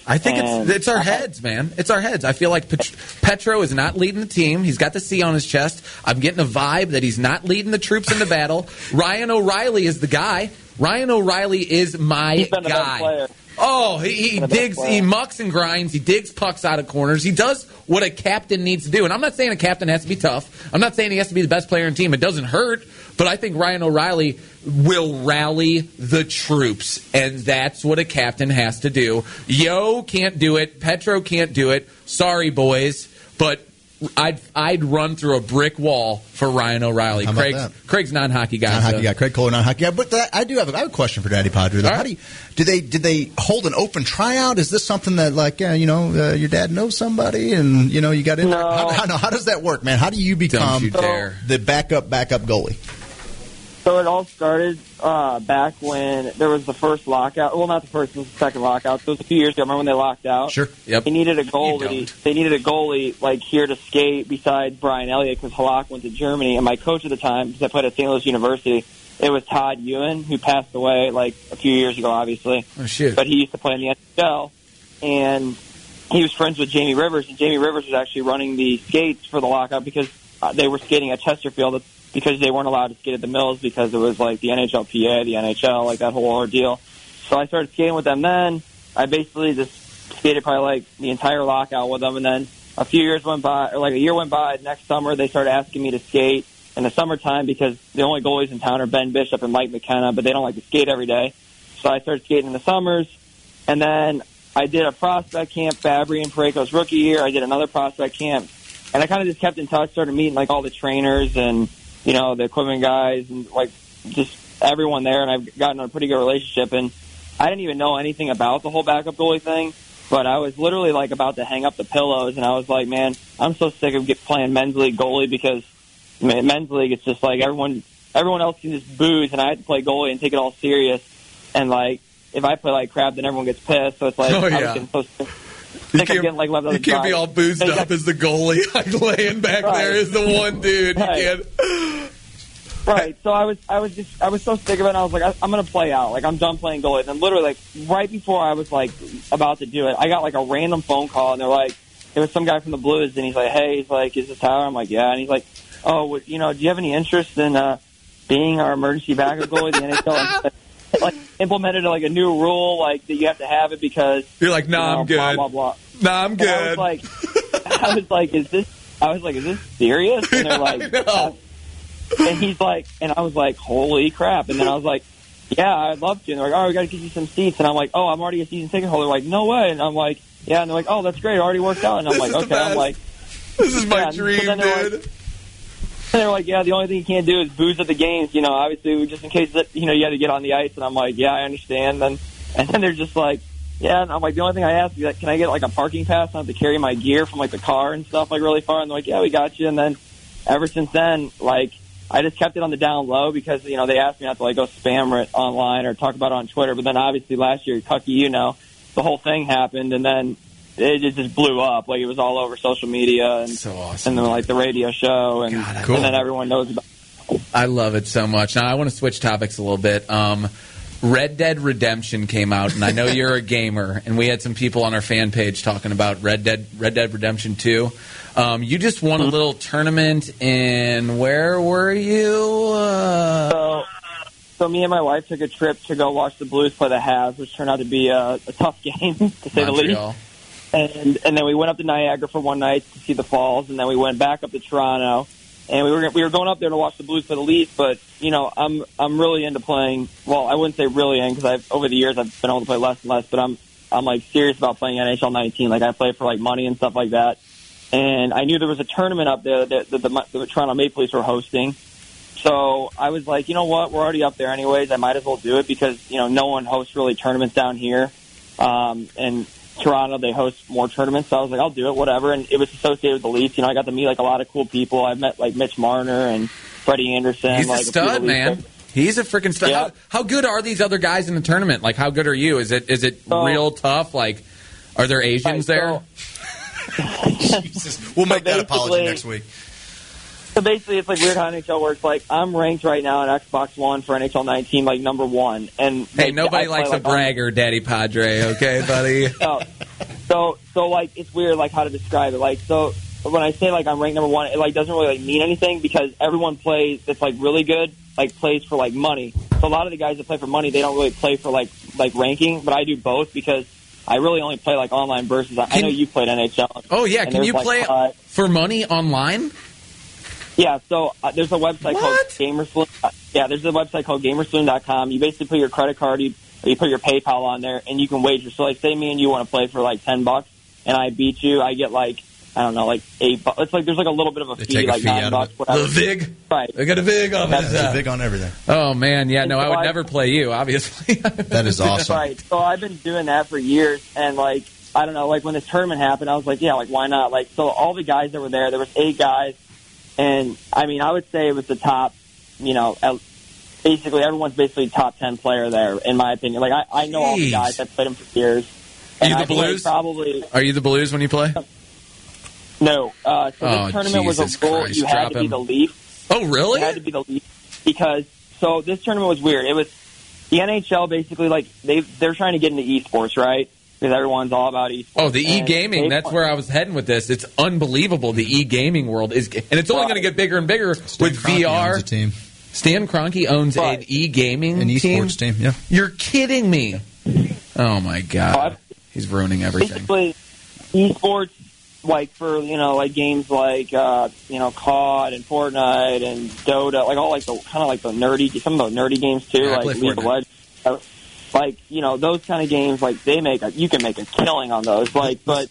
[SPEAKER 3] I think it's it's our heads, man. It's our heads. I feel like Pet- Petro is not leading the team. He's got the C on his chest. I'm getting a vibe that he's not leading the troops into battle. Ryan O'Reilly is the guy. Ryan O'Reilly is my
[SPEAKER 6] He's been
[SPEAKER 3] guy. Oh, he, he digs, he mucks and grinds, he digs pucks out of corners. He does what a captain needs to do. And I'm not saying a captain has to be tough. I'm not saying he has to be the best player in the team. It doesn't hurt. But I think Ryan O'Reilly will rally the troops, and that's what a captain has to do. Yo can't do it. Petro can't do it. Sorry, boys, but I'd I'd run through a brick wall for Ryan O'Reilly.
[SPEAKER 1] How about
[SPEAKER 3] Craig's
[SPEAKER 1] that?
[SPEAKER 3] Craig's non-hockey guy.
[SPEAKER 1] Non hockey
[SPEAKER 3] so-
[SPEAKER 1] guy, Craig Kohler, non hockey guy. But that, I do have a, I have a question for Daddy Padre. Though.
[SPEAKER 3] All
[SPEAKER 1] How do you, do they did they hold an open tryout? Is this something that like yeah, you know uh, your dad knows somebody and you know you got in?
[SPEAKER 6] No.
[SPEAKER 1] How, how, no, how does that work, man? How do you become
[SPEAKER 3] you
[SPEAKER 1] the backup backup goalie?
[SPEAKER 6] So it all started uh, back when there was the first lockout. Well, not the first, it was the second lockout. So it was a few years ago. Remember when they locked out?
[SPEAKER 1] Sure.
[SPEAKER 3] Yep.
[SPEAKER 6] They needed a goalie. They needed a goalie like here to skate besides Brian Elliott because Halak went to Germany. And my coach at the time, because I played at St. Louis University, it was Todd Ewen who passed away like a few years ago, obviously.
[SPEAKER 3] Oh shit.
[SPEAKER 6] But he used to play in the NHL, and he was friends with Jamie Rivers. And Jamie Rivers was actually running the skates for the lockout because uh, they were skating at Chesterfield because they weren't allowed to skate at the Mills because it was like the NHLPA, the NHL, like that whole ordeal. So I started skating with them then. I basically just skated probably like the entire lockout with them, and then a few years went by, or like a year went by. Next summer, they started asking me to skate in the summertime because the only goalies in town are Ben Bishop and Mike McKenna, but they don't like to skate every day. So I started skating in the summers, and then I did a prospect camp, Fabbri and Parayko's rookie year. I did another prospect camp, and I kind of just kept in touch, started meeting like all the trainers and you know the equipment guys and like just everyone there, and I've gotten a pretty good relationship. And I didn't even know anything about the whole backup goalie thing, but I was literally like about to hang up the pillows, and I was like, man, I'm so sick of get playing men's league goalie because man, men's league it's just like everyone everyone else can just booze, and I had to play goalie and take it all serious, and like. If I play like crap, then everyone gets pissed. So it's like
[SPEAKER 3] Oh,
[SPEAKER 6] I was getting so sick,
[SPEAKER 3] You can't,
[SPEAKER 6] getting like
[SPEAKER 3] you can't be all boozed up as the goalie, like laying back
[SPEAKER 6] Right.
[SPEAKER 3] there as the one dude. You
[SPEAKER 6] Right.
[SPEAKER 3] can't.
[SPEAKER 6] Right. So I was, I was just, I was so sick of it. And I was like, I, I'm gonna play out. Like I'm done playing goalie. And then literally, like right before I was like about to do it, I got like a random phone call, and they're like, it was some guy from the Blues, and he's like, hey, he's like, is this Tyler? I'm like, yeah. And he's like, oh, what- you know, do you have any interest in uh, being our emergency backup goalie? The NHL like, implemented like a new rule, like that you have to have it because
[SPEAKER 3] You're like,
[SPEAKER 6] you know,
[SPEAKER 3] I'm good.
[SPEAKER 6] Blah blah blah.
[SPEAKER 3] Nah, I'm
[SPEAKER 6] And I was
[SPEAKER 3] good.
[SPEAKER 6] like, I was like, is this? I was like, is this serious? And they're like,
[SPEAKER 3] know.
[SPEAKER 6] and he's like, and I was like, holy crap! And then I was like, yeah, I'd love to. And they're like, oh, we got to get you some seats. And I'm like, oh, I'm already a season ticket holder. Like, no way. And I'm like, yeah. And they're like, oh, that's great. It already worked out. And I'm
[SPEAKER 3] This
[SPEAKER 6] like, okay. I'm like,
[SPEAKER 3] this is my
[SPEAKER 6] yeah,
[SPEAKER 3] dream, dude.
[SPEAKER 6] like- they're like, yeah, the only thing you can't do is booze at the games. You know, obviously, just in case that you know you had to get on the ice. And I'm like, yeah, I understand. Then, and then they're just like. Yeah, and I'm like, the only thing I ask is, like, can I get like a parking pass? Not to carry my gear from like the car and stuff like really far. And they're like, yeah, we got you. And then ever since then, like, I just kept it on the down low because you know they asked me not to like go spam it online or talk about it on Twitter. But then obviously last year, Tucky, you know, the whole thing happened, and then it just- blew up. Like it was all over social media and
[SPEAKER 3] So awesome.
[SPEAKER 6] and then like the radio show, and,
[SPEAKER 3] God,
[SPEAKER 1] Cool.
[SPEAKER 6] and then everyone knows about.
[SPEAKER 3] I love it so much. Now I want to switch topics a little bit. Um, Red Dead Redemption came out, and I know you're a gamer, and we had some people on our fan page talking about Red Dead Red Dead Redemption Two. Um, you just won a little tournament in where were you? Uh,
[SPEAKER 6] So, so me and my wife took a trip to go watch the Blues play the Habs, which turned out to be a, a tough game to say the least. And and then we went up to Niagara for one night to see the falls, and then we went back up to Toronto. And we were we were going up there to watch the Blues play the Leafs, but you know I'm I'm really into playing. Well, I wouldn't say really in because I've over the years I've been able to play less and less, but I'm I'm like serious about playing NHL 19. Like I play for like money and stuff like that. And I knew there was a tournament up there that, that the, the Toronto Maple Leafs were hosting. So I was like, you know what? We're already up there anyways. I might as well do it because you know no one hosts really tournaments down here. Um, and Toronto, they host more tournaments. So I was like, I'll do it, whatever. And it was associated with the Leafs. You know, I got to meet like a lot of cool people. I met like Mitch Marner and Freddie Andersen.
[SPEAKER 3] He's
[SPEAKER 6] like
[SPEAKER 3] a stud,
[SPEAKER 6] Leafs
[SPEAKER 3] man. He's a freaking stud.
[SPEAKER 6] Yeah.
[SPEAKER 3] How, how good are these other guys in the tournament? Like, how good are you? Is it is it
[SPEAKER 6] So-
[SPEAKER 3] real tough? Like, are there Asians
[SPEAKER 6] Right,
[SPEAKER 3] there?
[SPEAKER 1] Jesus. We'll make that apology next week.
[SPEAKER 6] So basically, it's like weird how NHL works. Like I'm ranked right now on Xbox One for NHL 19, like number one. And
[SPEAKER 3] hey,
[SPEAKER 6] like,
[SPEAKER 3] nobody
[SPEAKER 6] I play,
[SPEAKER 3] likes a
[SPEAKER 6] like,
[SPEAKER 3] bragger, Daddy Padre. Okay, buddy.
[SPEAKER 6] No. So so like it's weird like how to describe it. Like so when I say like I'm ranked number one, it like doesn't really like mean anything because everyone plays that's like really good like plays for like money. So a lot of the guys that play for money, they don't really play for like like ranking, but I do both because I really only play like online versus. I, I know you played NHL.
[SPEAKER 3] Oh yeah, can you
[SPEAKER 6] like,
[SPEAKER 3] play
[SPEAKER 6] uh,
[SPEAKER 3] for money online?
[SPEAKER 6] Yeah, so uh, there's a website called
[SPEAKER 3] What?
[SPEAKER 6] Gamersaloon. Uh, yeah, there's a website called Gamersaloon.com. You basically put your credit card, you, you put your PayPal on there, and you can wager. So, like, say me and you want to play for like ten bucks, and I beat you, I get like I don't know, like eight. bucks. It's like there's like a little bit of a
[SPEAKER 1] They
[SPEAKER 6] fee,
[SPEAKER 1] take a
[SPEAKER 6] like
[SPEAKER 1] fee
[SPEAKER 6] nine
[SPEAKER 1] out
[SPEAKER 6] bucks, whatever.
[SPEAKER 3] The vig.
[SPEAKER 6] Right.
[SPEAKER 3] I got a vig on
[SPEAKER 6] That's
[SPEAKER 3] this.
[SPEAKER 1] It's
[SPEAKER 3] uh,
[SPEAKER 1] big on everything.
[SPEAKER 3] Oh man, yeah, no, I would
[SPEAKER 6] I-
[SPEAKER 3] never play you. Obviously,
[SPEAKER 1] That is awesome.
[SPEAKER 6] Right. So I've been doing that for years, and like I don't know, like when this tournament happened, I was like, yeah, like why not? Like so, all the guys that were there, there was eight guys, and I mean, I would say it was the top, you know, basically everyone's basically top ten player there, in my opinion. Like I, I know all the guys. I've played them for years.
[SPEAKER 3] Are you the
[SPEAKER 6] I
[SPEAKER 3] Blues?
[SPEAKER 6] Probably
[SPEAKER 3] Are you the Blues when you play?
[SPEAKER 6] no. Uh, so
[SPEAKER 3] Oh,
[SPEAKER 6] this tournament was a.
[SPEAKER 3] Christ,
[SPEAKER 6] You had to be the Leaf.
[SPEAKER 3] Oh really?
[SPEAKER 6] It had to be the Leafs because so this tournament was weird. It was the NHL basically like they they're trying to get into esports, right? Because everyone's all about esports.
[SPEAKER 3] Oh, the e gaming. That's where I was heading with this. It's unbelievable. The e gaming world is, and it's only going to get bigger and bigger
[SPEAKER 1] Stan
[SPEAKER 3] with
[SPEAKER 1] Kroenke
[SPEAKER 3] VR.
[SPEAKER 1] owns a team,
[SPEAKER 3] Stan Kroenke owns
[SPEAKER 6] Right.
[SPEAKER 3] an e gaming
[SPEAKER 1] an
[SPEAKER 3] team.
[SPEAKER 1] esports team. Yeah.
[SPEAKER 3] You're kidding me. Oh my god,
[SPEAKER 6] I-
[SPEAKER 3] he's ruining everything.
[SPEAKER 6] basically esports like for you know like games like uh you know COD and Fortnite and Dota like all like the kind of like the nerdy some of the nerdy games too
[SPEAKER 3] Yeah,
[SPEAKER 6] like League of Legends like you know those kind of games like they make a you can make a killing on those. Like but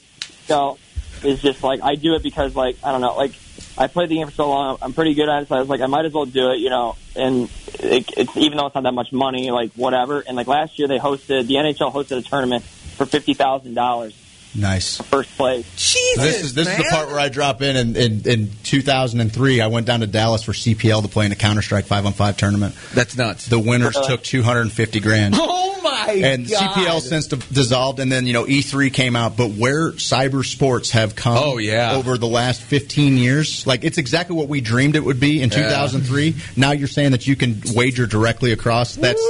[SPEAKER 6] you know it's just like I do it because like I don't know like I played the game for so long I'm pretty good at it so I was like I might as well do it you know and it, it's even though it's not that much money like whatever. And like last year they hosted the NHL hosted a tournament for fifty thousand dollars
[SPEAKER 1] Nice.
[SPEAKER 6] first place.
[SPEAKER 3] Jesus,
[SPEAKER 1] This is this is the part where I drop in. In, in. in 2003, I went down to Dallas for CPL to play in a Counter Strike five on five tournament.
[SPEAKER 3] That's nuts.
[SPEAKER 1] The winners took 250 grand.
[SPEAKER 3] oh my
[SPEAKER 1] and
[SPEAKER 3] god.
[SPEAKER 1] CPL since dissolved, and then you know E3 came out. But where cyber sports have come,
[SPEAKER 3] Oh, yeah.
[SPEAKER 1] over the last 15 years, like it's exactly what we dreamed it would be in 2003. Now you're saying that you can wager directly across. That's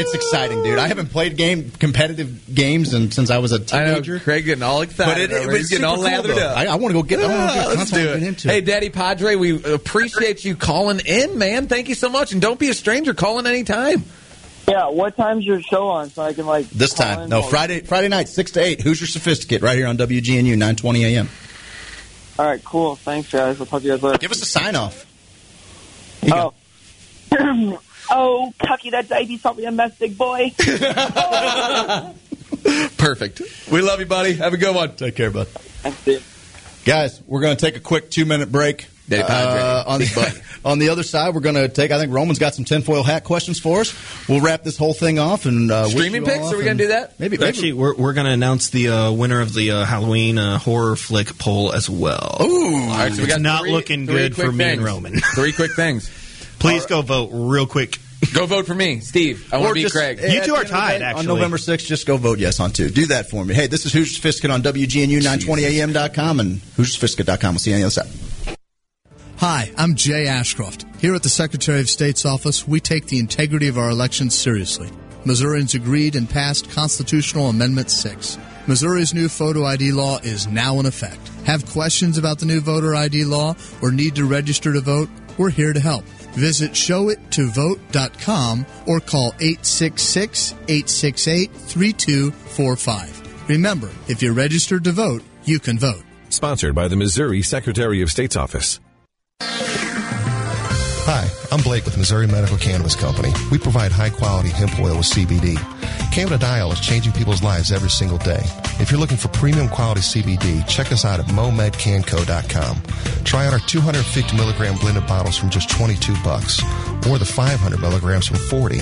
[SPEAKER 1] it's exciting, dude. I haven't played game competitive games and since I was a
[SPEAKER 3] I know
[SPEAKER 1] teenager.
[SPEAKER 3] Craig getting all excited.
[SPEAKER 1] But it-
[SPEAKER 3] over
[SPEAKER 1] it
[SPEAKER 3] He's
[SPEAKER 1] was
[SPEAKER 3] getting all
[SPEAKER 1] super cool,
[SPEAKER 3] lathered
[SPEAKER 1] though.
[SPEAKER 3] up.
[SPEAKER 1] I, I want to go get. I want to
[SPEAKER 3] Ah,
[SPEAKER 1] get.
[SPEAKER 3] let's do it.
[SPEAKER 1] getting into.
[SPEAKER 3] Hey, Daddy Padre, we appreciate you calling in, man. Thank you so much, and don't be a stranger. Call in anytime.
[SPEAKER 6] Yeah, what time's your show on so I can like
[SPEAKER 1] this time, no
[SPEAKER 6] or-
[SPEAKER 1] Friday. Friday night, six to eight. Who's your sophisticate? Right here on WGNU, 920 a.m.
[SPEAKER 6] All right, cool. Thanks, guys. We'll talk to you guys later.
[SPEAKER 1] Give us a sign off. Here
[SPEAKER 6] oh. oh, Cucky, that diabetes probably a mess, big boy.
[SPEAKER 3] Perfect. We love you, buddy. Have a good one.
[SPEAKER 1] Take care, bud.
[SPEAKER 6] Thanks.
[SPEAKER 1] Guys, we're going to take a quick two minute break. Uh, on, the, on the other side, we're going to take, I think Roman's got some tinfoil hat questions for us. We'll wrap this whole thing off and uh,
[SPEAKER 3] Streaming picks? Are we going
[SPEAKER 1] to
[SPEAKER 3] do that?
[SPEAKER 1] Maybe. maybe.
[SPEAKER 2] Actually, we're, we're going to announce the uh, winner of the uh, Halloween uh, horror flick poll as well.
[SPEAKER 1] Ooh.
[SPEAKER 3] All right, so we
[SPEAKER 2] It's
[SPEAKER 3] got
[SPEAKER 2] not
[SPEAKER 3] three-
[SPEAKER 2] looking
[SPEAKER 3] three
[SPEAKER 2] good
[SPEAKER 3] quick
[SPEAKER 2] for me and. Roman.
[SPEAKER 3] Three quick things.
[SPEAKER 2] Please go vote real quick.
[SPEAKER 3] Go vote for me, Steve. I want to beat
[SPEAKER 1] just-
[SPEAKER 3] Craig.
[SPEAKER 2] You two are
[SPEAKER 1] end of the
[SPEAKER 2] tied,
[SPEAKER 1] day,
[SPEAKER 2] actually.
[SPEAKER 1] On November 6th, just go vote yes on two. Do that for me. Hey, this is Who's Sophisticate on WGNU920am.com and Who's Sophisticate.com. We'll see you on the other side.
[SPEAKER 7] Hi, I'm Jay Ashcroft. Here at the Secretary of State's office, we take the integrity of our elections seriously. Missourians agreed and passed Constitutional Amendment 6. Missouri's new photo ID law is now in effect. Have questions about the new voter ID law or need to register to vote? We're here to help. Visit showittovote.com or call 866 868 3245. Remember, if you're registered to vote, you can vote.
[SPEAKER 8] Sponsored by the Missouri Secretary of State's Office.
[SPEAKER 9] Hi, I'm Blake with Missouri Medical Cannabis Company. We provide high quality hemp oil with CBD. Cannabidiol is changing people's lives every single day. If you're looking for premium quality CBD, check us out at momedcanco.com. Try out our 250 milligram blended bottles from just 22 bucks, or the 500 milligrams from 40,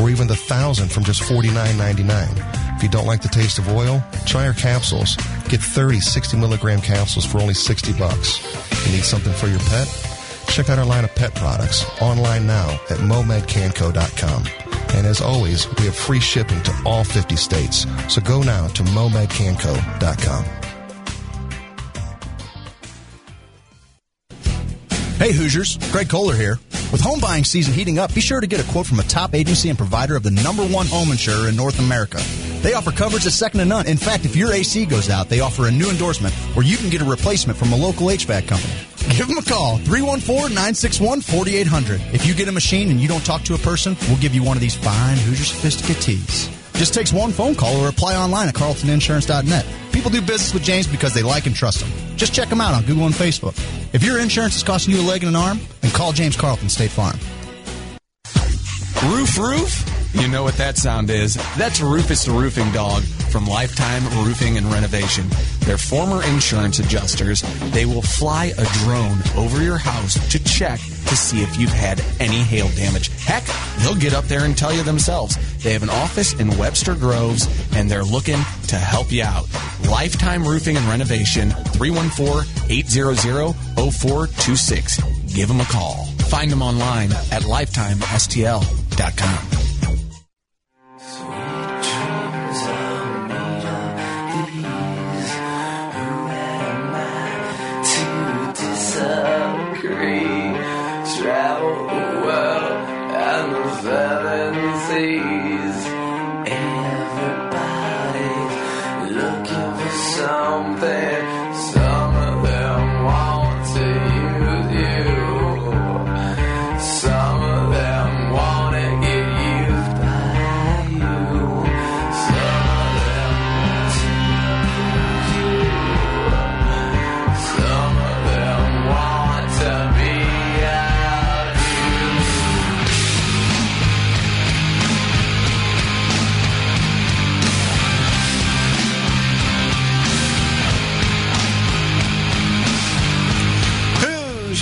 [SPEAKER 9] or even the 1000 from just 49.99. If you don't like the taste of oil, try our capsules. Get 30 60 milligram capsules for only 60 bucks. You need something for your pet? Check out our line of pet products online now at momedcanco.com. And as always, we have free shipping to all 50 states. So go now to momedcanco.com.
[SPEAKER 10] Hey Hoosiers, Greg Kohler here. With home buying season heating up, be sure to get a quote from a top agency and provider of the number one home insurer in North America. They offer coverage that's second to none. In fact, if your AC goes out, they offer a new endorsement where you can get a replacement from a local HVAC company. Give them a call, 314-961-4800. If you get a machine and you don't talk to a person, we'll give you one of these fine Hoosier Sophisticate tees. Just takes one phone call or apply online at carltoninsurance.net. People do business with James because they like and trust him. Just check them out on Google and Facebook. If your insurance is costing you a leg and an arm, then call James Carlton State Farm.
[SPEAKER 11] Roof, roof? You know what that sound is. That's Rufus the Roofing Dog from Lifetime Roofing and Renovation. They're former insurance adjusters. They will fly a drone over your house to check to see if you've had any hail damage. Heck, they'll get up there and tell you themselves. They have an office in Webster Groves and they're looking to help you out. Lifetime Roofing and Renovation, 314-800-0426. Give them a call. Find them online at lifetimestl.com.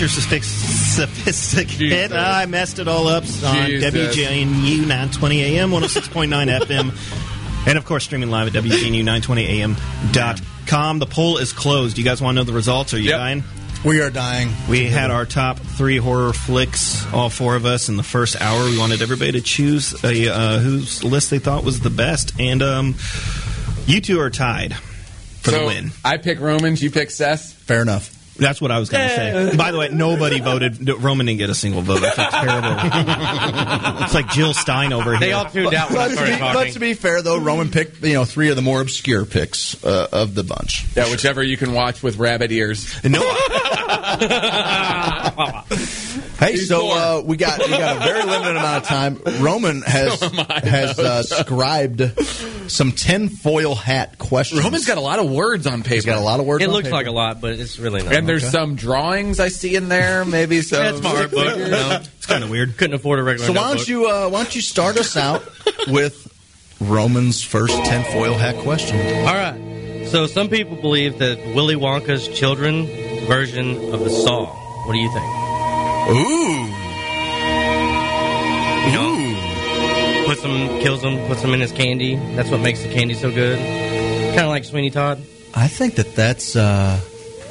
[SPEAKER 2] your sophic- sophisticated? I messed it all up on
[SPEAKER 3] Jesus.
[SPEAKER 2] WGNU 920 AM, 106.9 FM, and of course streaming live at WGNU920AM.com. The poll is closed. You guys want to know the results? Are you dying?
[SPEAKER 1] We are dying.
[SPEAKER 2] We had our top three horror flicks, all four of us, in the first hour. We wanted everybody to choose a uh, whose list they thought was the best, and um, you two are tied for
[SPEAKER 3] so
[SPEAKER 2] the win.
[SPEAKER 3] I pick Romans, you pick Seth.
[SPEAKER 1] Fair enough.
[SPEAKER 2] That's what I was going to say. By the way, nobody voted. Roman didn't get a single vote. I feel terrible. it's like Jill Stein over here.
[SPEAKER 5] They all tuned out when I
[SPEAKER 1] Let's be,
[SPEAKER 5] talking.
[SPEAKER 1] let's be fair, though. Roman picked you know three of the more obscure picks uh, of the bunch.
[SPEAKER 3] Yeah, whichever you can watch with rabbit ears.
[SPEAKER 2] No,
[SPEAKER 1] Hey, so uh, we got we got a very limited amount of time. Roman has has uh, scribed some tinfoil hat questions.
[SPEAKER 3] Roman's got a lot of words on paper.
[SPEAKER 1] He's got a lot of words.
[SPEAKER 5] It
[SPEAKER 1] on
[SPEAKER 5] looks
[SPEAKER 1] paper.
[SPEAKER 5] It looks like a lot, but it's really not.
[SPEAKER 3] And there's some drawings I see in there. Maybe some.
[SPEAKER 5] That's my art book.
[SPEAKER 3] figures.
[SPEAKER 5] No,
[SPEAKER 2] it's kind of weird.
[SPEAKER 5] couldn't afford a regular.
[SPEAKER 1] So why
[SPEAKER 5] notebook.
[SPEAKER 1] don't you uh, why don't you start us out with Roman's first tinfoil hat question?
[SPEAKER 5] All right. So some people believe that Willy Wonka's children version of the Saw. What do you think?
[SPEAKER 1] Ooh,
[SPEAKER 5] You know, puts them, kills them, puts them in his candy. That's what makes the candy so good. Kind of like Sweeney Todd.
[SPEAKER 1] I think that that's uh,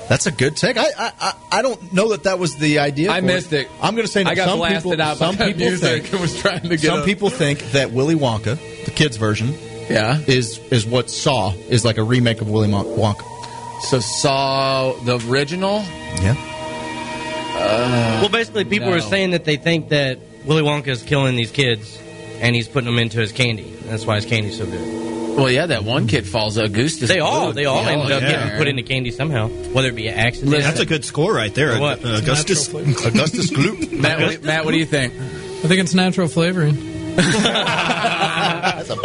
[SPEAKER 1] that's a good take. I, I I- I don't know that that was the idea.
[SPEAKER 3] I missed it.
[SPEAKER 1] I'm going to say no,
[SPEAKER 3] I got
[SPEAKER 1] some
[SPEAKER 3] blasted
[SPEAKER 1] people,
[SPEAKER 3] out by
[SPEAKER 1] Some people
[SPEAKER 3] music
[SPEAKER 1] think
[SPEAKER 3] and was trying to get
[SPEAKER 1] some
[SPEAKER 3] a-
[SPEAKER 1] people think that Willy Wonka, the kids version,
[SPEAKER 3] Yeah.
[SPEAKER 1] is is what Saw is like a remake of Willy Wonka.
[SPEAKER 3] So saw the original.
[SPEAKER 1] Yeah.
[SPEAKER 5] well, basically, people
[SPEAKER 3] no.
[SPEAKER 5] are saying that they think that Willy Wonka is killing these kids and he's putting them into his candy. That's why his candy's so good.
[SPEAKER 3] Well, yeah, that one kid falls Augustus.
[SPEAKER 5] They all, they all
[SPEAKER 3] Yeah,
[SPEAKER 5] ended up
[SPEAKER 3] yeah.
[SPEAKER 5] getting put into candy somehow, whether it be an accident.
[SPEAKER 2] That's a good score right there.
[SPEAKER 5] What?
[SPEAKER 2] Uh, Augustus Augustus Gloop.
[SPEAKER 3] Matt, Matt, what do you think?
[SPEAKER 12] I think it's natural flavoring.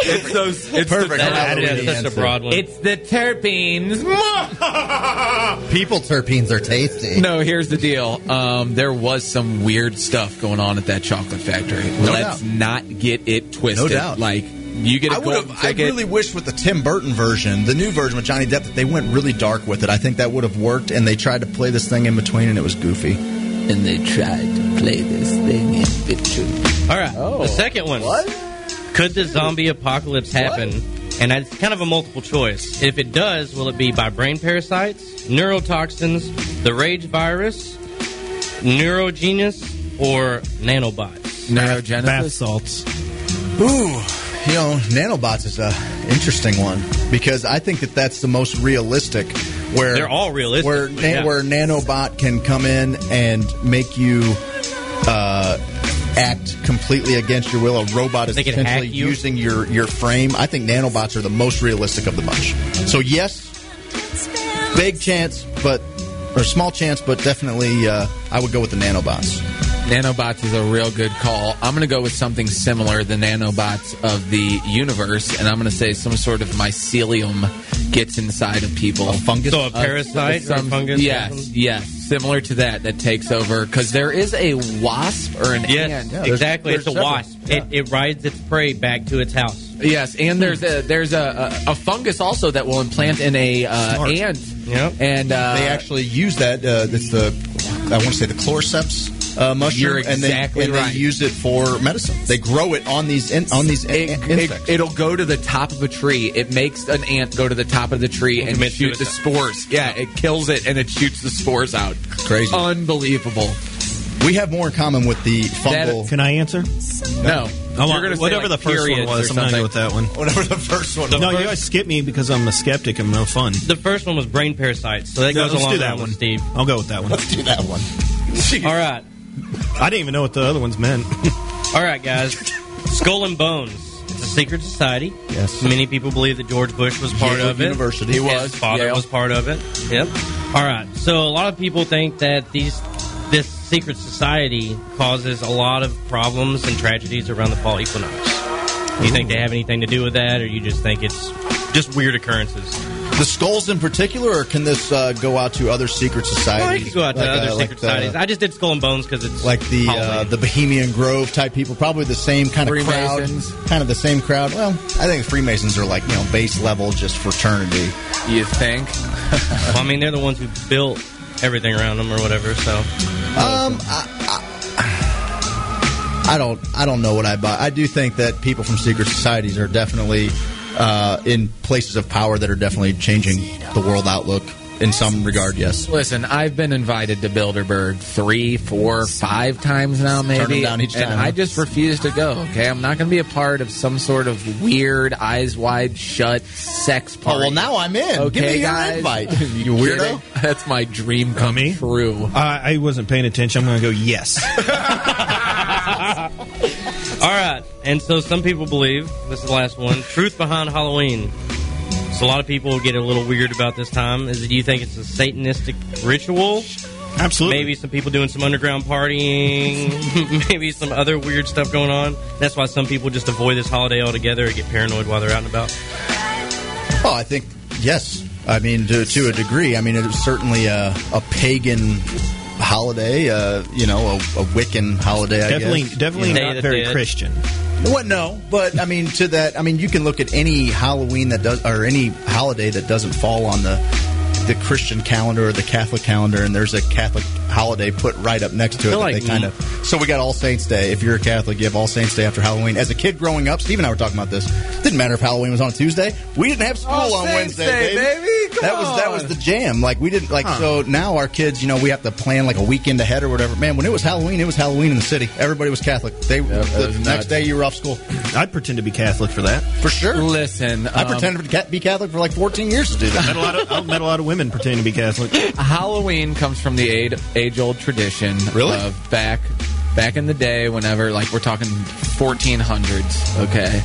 [SPEAKER 3] It's those. It's
[SPEAKER 1] Perfect.
[SPEAKER 5] That
[SPEAKER 1] Halloween
[SPEAKER 5] is, that's such a broad one.
[SPEAKER 3] It's the terpenes.
[SPEAKER 1] People terpenes are tasty.
[SPEAKER 3] No, here's the deal. Um, there was some weird stuff going on at that chocolate factory.
[SPEAKER 1] No
[SPEAKER 3] Let's
[SPEAKER 1] doubt.
[SPEAKER 3] not get it twisted.
[SPEAKER 1] No doubt.
[SPEAKER 3] Like you get a
[SPEAKER 1] I would
[SPEAKER 3] golden
[SPEAKER 1] have. I really wish with the Tim Burton version, the new version with Johnny Depp, that they went really dark with it. I think that would have worked, and they tried to play this thing in between, and it was goofy.
[SPEAKER 3] and they tried to play this thing in between.
[SPEAKER 5] All right.
[SPEAKER 3] Oh.
[SPEAKER 5] The second one. Could the zombie apocalypse happen? And it's kind of a multiple choice. If it does, will it be by brain parasites, neurotoxins, the rage virus, neurogenius, or nanobots?
[SPEAKER 2] Bath salts.
[SPEAKER 1] Ooh, you know, nanobots is a interesting one because I think that that's the most realistic. Where
[SPEAKER 5] They're all realistic,
[SPEAKER 1] Where na-
[SPEAKER 5] yeah.
[SPEAKER 1] where nanobot can come in and make you. Uh, Act completely against your will. A robot is
[SPEAKER 5] They
[SPEAKER 1] potentially
[SPEAKER 5] you?
[SPEAKER 1] using your, your frame. I think nanobots are the most realistic of the bunch. So yes, big chance, but or small chance, but definitely uh, I would go with the nanobots.
[SPEAKER 3] Nanobots is a real good call. I'm going to go with something similar, the nanobots of the universe, and I'm going to say some sort of mycelium gets inside of people.
[SPEAKER 1] A fungus?
[SPEAKER 5] So a parasite or a
[SPEAKER 3] some-
[SPEAKER 5] fungus
[SPEAKER 3] Yes,
[SPEAKER 5] something?
[SPEAKER 3] yes, similar to that that takes over because there is a wasp or an
[SPEAKER 5] Yes,
[SPEAKER 3] ant.
[SPEAKER 5] exactly.
[SPEAKER 1] there's
[SPEAKER 5] it's a
[SPEAKER 1] several.
[SPEAKER 5] wasp. It, it rides its prey back to its house.
[SPEAKER 3] Yes, and there's a there's a, a, a fungus also that will implant in a uh, ant.
[SPEAKER 5] Yep.
[SPEAKER 3] And uh,
[SPEAKER 1] they actually use that. Uh, it's the I want to say the cordyceps uh, mushroom,
[SPEAKER 3] You're
[SPEAKER 1] and they
[SPEAKER 3] exactly
[SPEAKER 1] and
[SPEAKER 3] right.
[SPEAKER 1] they use it for medicine. They grow it on these in, on these in,
[SPEAKER 3] it,
[SPEAKER 1] insects.
[SPEAKER 3] it, will go to the top of a tree. It makes an ant go to the top of the tree and
[SPEAKER 5] commit
[SPEAKER 3] shoot the
[SPEAKER 5] suicide.
[SPEAKER 3] spores. Yeah, it kills it and it shoots the spores out.
[SPEAKER 1] Crazy.
[SPEAKER 3] Unbelievable.
[SPEAKER 1] we have more in common with the fungal.
[SPEAKER 2] Can I answer?
[SPEAKER 3] No.
[SPEAKER 2] I
[SPEAKER 3] You're
[SPEAKER 2] want-
[SPEAKER 3] gonna
[SPEAKER 2] whatever
[SPEAKER 3] like,
[SPEAKER 2] the first one was, I'm going to go with that one.
[SPEAKER 1] whatever the first one.
[SPEAKER 2] no, you guys skip me because I'm a skeptic. I'm no fun.
[SPEAKER 5] The first one was brain parasites, so that
[SPEAKER 2] No,
[SPEAKER 5] goes
[SPEAKER 2] let's
[SPEAKER 5] along
[SPEAKER 2] do that
[SPEAKER 5] with
[SPEAKER 2] one,
[SPEAKER 5] Steve.
[SPEAKER 2] I'll go with that one.
[SPEAKER 1] Let's do that one.
[SPEAKER 5] All right.
[SPEAKER 2] I didn't even know what the other ones meant.
[SPEAKER 5] All right, guys. Skull and Bones. It's a secret society.
[SPEAKER 1] Yes.
[SPEAKER 5] Many people believe that George Bush was part
[SPEAKER 1] Yale
[SPEAKER 5] of it.
[SPEAKER 1] University.
[SPEAKER 3] He
[SPEAKER 5] His
[SPEAKER 3] was.
[SPEAKER 5] father
[SPEAKER 3] Yale.
[SPEAKER 5] was part of it. Yep. All right. So a lot of people think that these this secret society causes a lot of problems and tragedies around the fall equinox. Do you think they have anything to do with that, or you just think it's just weird occurrences?
[SPEAKER 1] The skulls in particular, or can this uh, go out to other secret societies?
[SPEAKER 5] Well, I could go out to
[SPEAKER 1] Like,
[SPEAKER 5] other
[SPEAKER 1] uh,
[SPEAKER 5] secret
[SPEAKER 1] like the-
[SPEAKER 5] societies. I just did Skull and Bones because it's
[SPEAKER 1] like the uh, the Bohemian Grove type people, probably the same kind of crowd,
[SPEAKER 3] Freemasons.
[SPEAKER 1] kind of the same crowd. Well, I think Freemasons are like you know base level, just fraternity.
[SPEAKER 3] You think?
[SPEAKER 5] well, I mean, they're the ones who built everything around them or whatever. So
[SPEAKER 1] Um, I, I, I don't, I don't know what I buy. I do think that people from secret societies are definitely uh, in places of power that are definitely changing the world outlook in some regard. Yes.
[SPEAKER 3] Listen, I've been invited to Bilderberg three, four, five times now, maybe,
[SPEAKER 1] them down each
[SPEAKER 3] and
[SPEAKER 1] time,
[SPEAKER 3] I just refuse to go. Okay, I'm not going to be a part of some sort of weird, eyes wide shut sex party.
[SPEAKER 1] Oh
[SPEAKER 3] party.
[SPEAKER 1] well, now I'm in.
[SPEAKER 3] Okay,
[SPEAKER 1] Give me your
[SPEAKER 3] guys.
[SPEAKER 1] invite. You weirdo.
[SPEAKER 3] That's my dream come true.
[SPEAKER 2] I, I wasn't paying attention. I'm going to go yes.
[SPEAKER 5] All right, and so some people believe this is the last one. Truth behind Halloween. So a lot of people get a little weird about this time. Is do you think it's a Satanistic ritual?
[SPEAKER 2] Absolutely.
[SPEAKER 5] Maybe some people doing some underground partying. maybe some other weird stuff going on. That's why some people just avoid this holiday altogether or get paranoid while they're out and about.
[SPEAKER 1] Oh, I think yes. I mean, to, to a degree. I mean, it's certainly a, a pagan holiday. Uh, you know, a, a Wiccan holiday. I
[SPEAKER 2] definitely,
[SPEAKER 1] guess.
[SPEAKER 2] definitely
[SPEAKER 1] You know?
[SPEAKER 5] Day of
[SPEAKER 2] not very
[SPEAKER 5] Dead.
[SPEAKER 2] Christian.
[SPEAKER 1] What? No, but I mean, to that, I mean, you can look at any Halloween that does, or any holiday that doesn't fall on the the Christian calendar or the Catholic calendar, and there's a Catholic holiday put right up next to it.
[SPEAKER 5] like
[SPEAKER 1] they kind of. So we got All Saints Day. If you're a Catholic, you have All Saints Day after Halloween. As a kid growing up, Steve and I were talking about this. Didn't matter if Halloween was on a Tuesday. We didn't have school
[SPEAKER 3] All
[SPEAKER 1] on
[SPEAKER 3] Saints
[SPEAKER 1] Wednesday,
[SPEAKER 3] Day, baby. Come
[SPEAKER 1] that was that was the jam. Like we didn't like. So now our kids, you know, we have to plan like a weekend ahead or whatever. Man, when it was Halloween, it was Halloween in the city. Everybody was Catholic. They
[SPEAKER 3] that
[SPEAKER 1] the next
[SPEAKER 3] nuts.
[SPEAKER 1] day you were off school
[SPEAKER 2] I'd pretend to be Catholic for that.
[SPEAKER 1] for sure.
[SPEAKER 3] Listen,
[SPEAKER 1] I
[SPEAKER 3] um,
[SPEAKER 1] pretended to be Catholic for like 14 years to do that.
[SPEAKER 2] Met a lot of, I met a lot of women pretending to be Catholic.
[SPEAKER 3] Halloween comes from the age old tradition
[SPEAKER 1] Really?
[SPEAKER 3] of back back in the day, whenever like we're talking 1400s, okay,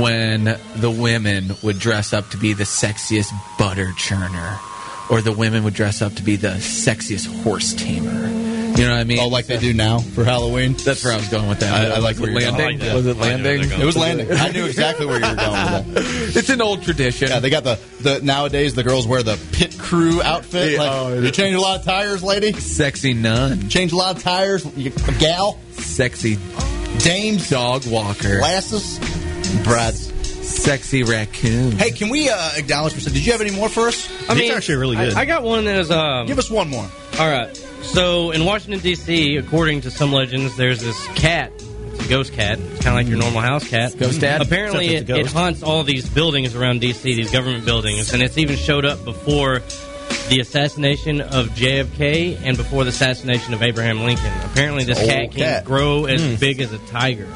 [SPEAKER 3] when the women would dress up to be the sexiest butter churner, or the women would dress up to be the sexiest horse tamer. You know what I mean?
[SPEAKER 1] Oh, like they do now for Halloween.
[SPEAKER 3] That's where I was going with that.
[SPEAKER 1] I, I like where
[SPEAKER 3] it
[SPEAKER 1] you're
[SPEAKER 3] landing.
[SPEAKER 1] going.
[SPEAKER 3] Was it landing?
[SPEAKER 1] It was landing. I knew exactly where you were going with that.
[SPEAKER 3] It's an old tradition.
[SPEAKER 1] Yeah, they got the, the nowadays the girls wear the pit crew outfit.
[SPEAKER 3] Yeah,
[SPEAKER 1] like,
[SPEAKER 3] oh,
[SPEAKER 1] you change a lot of tires, lady.
[SPEAKER 3] Sexy nun.
[SPEAKER 1] Change a lot of tires, you, a gal.
[SPEAKER 3] Sexy
[SPEAKER 1] dames,
[SPEAKER 3] dog walker,
[SPEAKER 1] glasses, brads.
[SPEAKER 3] Sexy raccoon.
[SPEAKER 1] Hey, can we uh, acknowledge for a second? Did you have any more for us?
[SPEAKER 5] I mean, are actually really good. I, I got one that is. Um,
[SPEAKER 1] Give us one more.
[SPEAKER 5] All right. So in Washington D.C., according to some legends, there's this cat. It's a ghost cat. It's kind of like your normal house cat.
[SPEAKER 3] Ghost cat.
[SPEAKER 5] Apparently, it, it haunts all these buildings around D.C. These government buildings, and it's even showed up before the assassination of JFK and before the assassination of Abraham Lincoln. Apparently, this
[SPEAKER 2] Old
[SPEAKER 5] cat can
[SPEAKER 2] cat.
[SPEAKER 5] grow as
[SPEAKER 2] Hmm.
[SPEAKER 5] big as a tiger.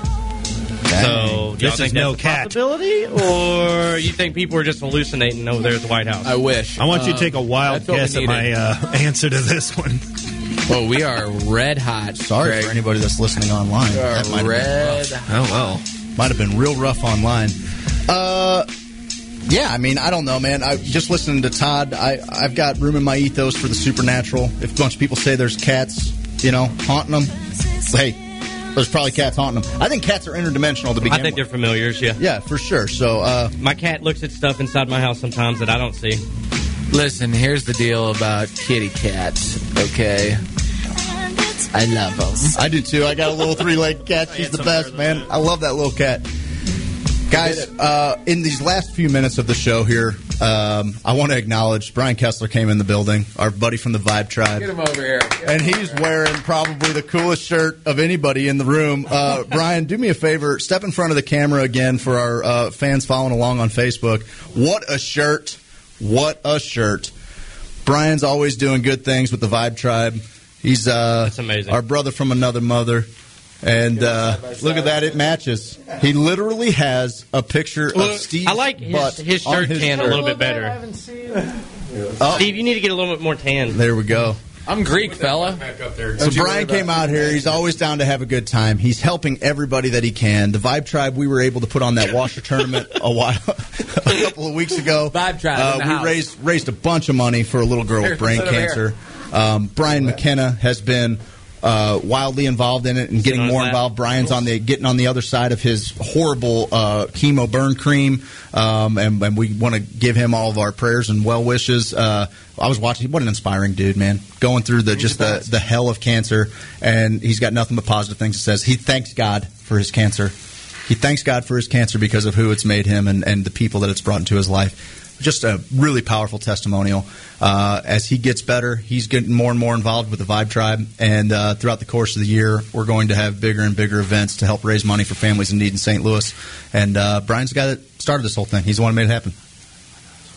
[SPEAKER 5] So,
[SPEAKER 2] This
[SPEAKER 5] think
[SPEAKER 2] is no
[SPEAKER 5] that's
[SPEAKER 2] cat.
[SPEAKER 5] possibility, or you think people are just hallucinating over there at the White House?
[SPEAKER 3] I wish.
[SPEAKER 2] I want you to
[SPEAKER 3] Um,
[SPEAKER 2] take a wild
[SPEAKER 3] that's what we
[SPEAKER 2] guess at my uh, answer to this one.
[SPEAKER 3] Well, we are red hot.
[SPEAKER 1] Sorry
[SPEAKER 3] Greg.
[SPEAKER 1] for anybody that's listening online.
[SPEAKER 3] We are
[SPEAKER 1] That might have been
[SPEAKER 3] red.
[SPEAKER 1] rough.
[SPEAKER 2] Oh well,
[SPEAKER 1] might have been real rough online. Uh, yeah, I mean, I don't know, man. I just listening to Todd. I I've got room in my ethos for the supernatural. If a bunch of people say there's cats, you know, haunting them, hey, there's probably cats haunting them. I think cats are interdimensional to begin.
[SPEAKER 5] I think they're familiars. Yeah,
[SPEAKER 1] yeah, for sure. So, uh,
[SPEAKER 5] my cat looks at stuff inside my house sometimes that I don't see.
[SPEAKER 3] Listen, here's the deal about kitty cats. Okay, I love them.
[SPEAKER 1] I do too. I got a little three legged cat. She's the best, man. I love that little cat. Guys, uh, in these last few minutes of the show here, um, I want to acknowledge Brian Kessler came in the building, our buddy from the Vibe Tribe.
[SPEAKER 3] Get him over here.
[SPEAKER 1] And he's wearing probably the coolest shirt of anybody in the room. Uh, Brian, do me a favor. Step in front of the camera again for our uh, fans following along on Facebook. What a shirt. What a shirt. Brian's always doing good things with the Vibe Tribe. He's uh,
[SPEAKER 5] That's amazing.
[SPEAKER 1] our brother from another mother. And uh, look at that, it matches. He literally has a picture
[SPEAKER 5] Well,
[SPEAKER 1] of Steve.
[SPEAKER 5] I like his, his shirt tan a little bit better. Oh. Steve, you need to get a little bit more tan.
[SPEAKER 1] There we go.
[SPEAKER 3] I'm Greek, fella.
[SPEAKER 1] So Brian came out here. He's always down to have a good time. He's helping everybody that he can. The Vibe Tribe, we were able to put on that washer tournament a while, a couple of weeks ago.
[SPEAKER 3] Vibe Tribe
[SPEAKER 1] Uh,
[SPEAKER 3] in the
[SPEAKER 1] we
[SPEAKER 3] house.
[SPEAKER 1] raised raised a bunch of money for a little girl with brain cancer. Um, Brian McKenna has been uh, wildly involved in it and getting more involved. Brian's on the getting on the other side of his horrible uh, chemo burn cream, um, and, and we want to give him all of our prayers and well wishes. Uh, I was watching. What an inspiring dude, man! Going through the just the, the hell of cancer, and he's got nothing but positive things to says. He thanks God for his cancer. He thanks God for his cancer because of who it's made him and, and the people that it's brought into his life. Just a really powerful testimonial. Uh, as he gets better, he's getting more and more involved with the Vibe Tribe. And uh, throughout the course of the year, we're going to have bigger and bigger events to help raise money for families in need in St. Louis. And uh, Brian's the guy that started this whole thing. He's the one who made it happen.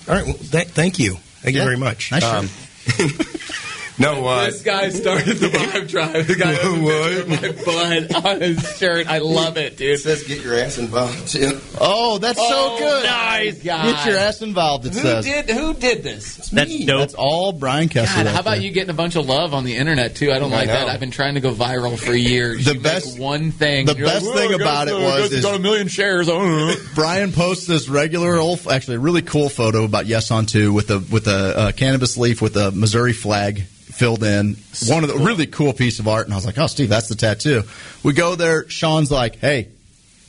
[SPEAKER 13] All right. Well, th- thank you. Thank
[SPEAKER 1] Yeah.
[SPEAKER 13] you very much.
[SPEAKER 1] Nice
[SPEAKER 13] Um, no, uh,
[SPEAKER 3] This guy started the vibe drive. The guy
[SPEAKER 13] What?
[SPEAKER 3] my blood on his shirt. I love it, dude.
[SPEAKER 13] it says get your ass involved.
[SPEAKER 1] Oh, that's
[SPEAKER 3] Oh,
[SPEAKER 1] so good.
[SPEAKER 3] nice.
[SPEAKER 1] Get your ass involved, it
[SPEAKER 3] Who
[SPEAKER 1] says.
[SPEAKER 3] did who did this?
[SPEAKER 5] That's dope.
[SPEAKER 1] That's all Brian Kessler.
[SPEAKER 3] God, how about
[SPEAKER 1] there.
[SPEAKER 3] you getting a bunch of love on the internet too? I don't
[SPEAKER 13] I
[SPEAKER 3] like that. I've been trying to go viral for years.
[SPEAKER 1] The
[SPEAKER 3] You
[SPEAKER 1] best-
[SPEAKER 3] one thing.
[SPEAKER 1] the best
[SPEAKER 3] like,
[SPEAKER 1] thing about
[SPEAKER 3] guys,
[SPEAKER 1] it was
[SPEAKER 3] guys
[SPEAKER 1] is-
[SPEAKER 3] got a million shares.
[SPEAKER 1] Brian posts this regular old, actually a really cool photo about Yes on Two with a with a uh, cannabis leaf with a Missouri flag filled in. One of the really cool piece of art, and I was like, "Oh, Steve, that's the tattoo." We go there. Sean's like, "Hey,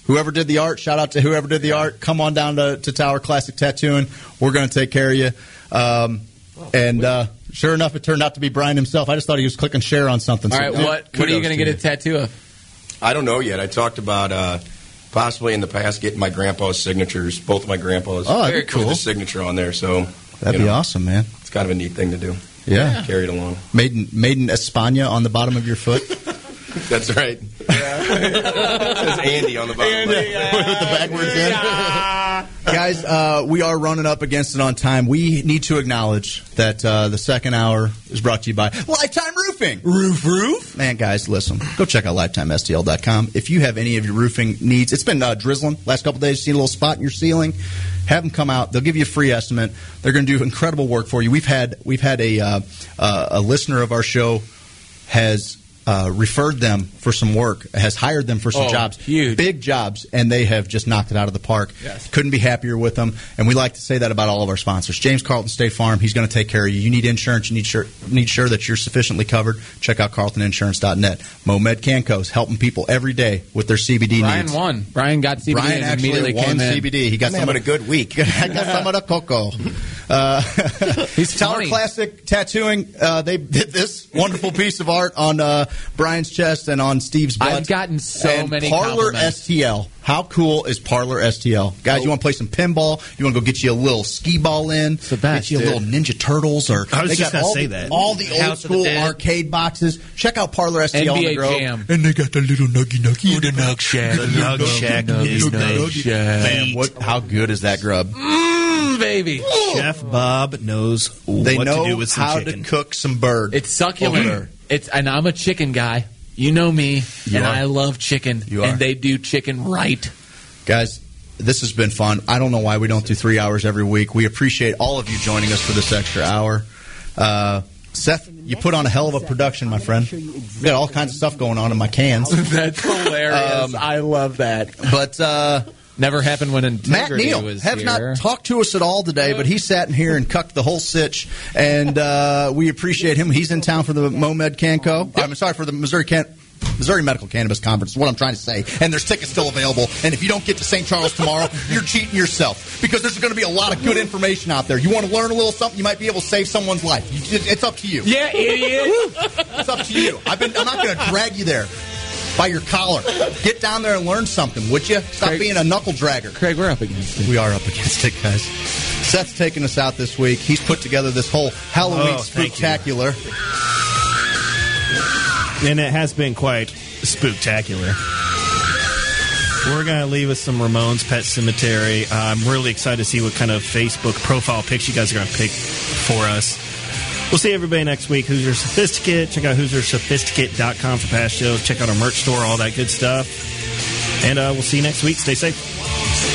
[SPEAKER 1] whoever did the art, shout out to whoever did the art. Come on down to, to Tower Classic Tattooing. We're going to take care of you." Um, and uh, sure enough, it turned out to be Brian himself. I just thought he was clicking share on something.
[SPEAKER 3] All
[SPEAKER 1] So,
[SPEAKER 3] right,
[SPEAKER 1] dude,
[SPEAKER 3] what what are you going to
[SPEAKER 1] to
[SPEAKER 3] get a tattoo of?
[SPEAKER 13] I don't know yet. I talked about uh, possibly in the past getting my grandpa's signatures, both of my grandpas.
[SPEAKER 1] Oh, that'd
[SPEAKER 13] with
[SPEAKER 1] cool.
[SPEAKER 13] the signature on there. So
[SPEAKER 1] That'd be
[SPEAKER 13] know,
[SPEAKER 1] awesome, man.
[SPEAKER 13] It's kind of a neat thing to do.
[SPEAKER 1] Yeah.
[SPEAKER 13] carried along.
[SPEAKER 1] Made in, made in España on the bottom of your foot.
[SPEAKER 13] That's right. it says Andy on the bottom.
[SPEAKER 1] with the backwards in. Guys, uh, we are running up against it on time. We need to acknowledge that uh, the second hour is brought to you by Lifetime Roofing. Roof, roof. Man, guys, listen. Go check out lifetimestl.com. If you have any of your roofing needs, it's been uh, drizzling last couple days. Seen a little spot in your ceiling? Have them come out. They'll give you a free estimate. They're going to do incredible work for you. We've had we've had a uh, uh, a listener of our show has uh, referred them for some work, has hired them for some
[SPEAKER 3] Oh,
[SPEAKER 1] jobs, big jobs, and they have just knocked it out of the park.
[SPEAKER 3] Yes.
[SPEAKER 1] Couldn't be happier with them, and we like to say that about all of our sponsors. James Carlton State Farm, he's going to take care of you. You need insurance, you need sure, need sure that you're sufficiently covered. Check out CarltonInsurance.net. Momed Cancos helping people every day with their CBD
[SPEAKER 3] Brian
[SPEAKER 1] needs.
[SPEAKER 3] won. Brian got CBD
[SPEAKER 1] Brian
[SPEAKER 3] and
[SPEAKER 1] actually
[SPEAKER 3] immediately
[SPEAKER 1] won
[SPEAKER 3] came in.
[SPEAKER 1] CBD. He got
[SPEAKER 13] I'm
[SPEAKER 1] some
[SPEAKER 13] having
[SPEAKER 1] of
[SPEAKER 13] a good week.
[SPEAKER 1] I got some of the cocoa. Uh,
[SPEAKER 3] He's
[SPEAKER 1] Tower
[SPEAKER 3] funny.
[SPEAKER 1] Classic Tattooing. Uh, they did this wonderful piece of art on uh, Brian's chest and on Steve's butt.
[SPEAKER 3] I've gotten so
[SPEAKER 1] And
[SPEAKER 3] many
[SPEAKER 1] Parlor
[SPEAKER 3] compliments.
[SPEAKER 1] STL. How cool is Parlor STL, guys? You want to play some pinball? You want to go get you a little skee ball in?
[SPEAKER 3] the best,
[SPEAKER 1] Get you a
[SPEAKER 3] dude.
[SPEAKER 1] little Ninja Turtles or
[SPEAKER 2] I was
[SPEAKER 1] they
[SPEAKER 2] just
[SPEAKER 1] got
[SPEAKER 2] gonna
[SPEAKER 1] all
[SPEAKER 2] say
[SPEAKER 1] the,
[SPEAKER 2] that.
[SPEAKER 1] all the old
[SPEAKER 5] House of the
[SPEAKER 1] school
[SPEAKER 5] Dead.
[SPEAKER 1] arcade boxes. Check out Parlor STL on the
[SPEAKER 3] NBA
[SPEAKER 1] Grove.
[SPEAKER 3] Jam.
[SPEAKER 1] and they got the little nuggy nuggy. the nug shack.
[SPEAKER 2] The Nug Shack is the
[SPEAKER 1] Man, what? How good is that grub?
[SPEAKER 3] Mm, baby.
[SPEAKER 2] Chef Bob knows
[SPEAKER 1] They
[SPEAKER 2] what
[SPEAKER 1] know
[SPEAKER 2] to do with some
[SPEAKER 1] how
[SPEAKER 2] chicken.
[SPEAKER 1] to cook some bird.
[SPEAKER 3] It's succulent. It's and I'm a chicken guy. You know me,
[SPEAKER 1] You
[SPEAKER 3] and
[SPEAKER 1] are.
[SPEAKER 3] I love chicken.
[SPEAKER 1] You are.
[SPEAKER 3] And they do chicken right.
[SPEAKER 1] Guys, this has been fun. I don't know why we don't do three hours every week. We appreciate all of you joining us for this extra hour. Uh, Seth, you put on a hell of a production, my friend. We got all kinds of stuff going on in my cans.
[SPEAKER 3] That's hilarious.
[SPEAKER 1] Um,
[SPEAKER 3] I love that.
[SPEAKER 1] But uh,
[SPEAKER 3] Never happened when
[SPEAKER 1] Matt Neal
[SPEAKER 3] was
[SPEAKER 1] has
[SPEAKER 3] here.
[SPEAKER 1] not talked to us at all today, but he sat in here and cucked the whole sitch, and uh, we appreciate him. He's in town for the Momed Canco. I'm sorry for the Missouri Can. Missouri Medical Cannabis Conference is what I'm trying to say. And there's tickets still available. And if you don't get to St. Charles tomorrow, you're cheating yourself because there's going to be a lot of good information out there. You want to learn a little something, you might be able to save someone's life. You, it's up to you.
[SPEAKER 3] yeah, idiot.
[SPEAKER 1] It's up to you. I've been, I'm not going to drag you there by your collar. Get down there and learn something, would you? Stop
[SPEAKER 3] Craig-
[SPEAKER 1] being a knuckle dragger.
[SPEAKER 3] Craig, we're up against it.
[SPEAKER 1] We are up against it, guys. Seth's taking us out this week. He's put together this whole Halloween
[SPEAKER 2] Oh,
[SPEAKER 1] spectacular.
[SPEAKER 2] and it has been quite spectacular. We're going to leave with some Ramones Pet Sematary. I'm really excited to see what kind of Facebook profile pics you guys are going to pick for us. We'll see everybody next week. Who's Your Sophisticate. Check out who'syoursophisticate.com for past shows. Check out our merch store, all that good stuff. And uh, we'll see you next week. Stay safe.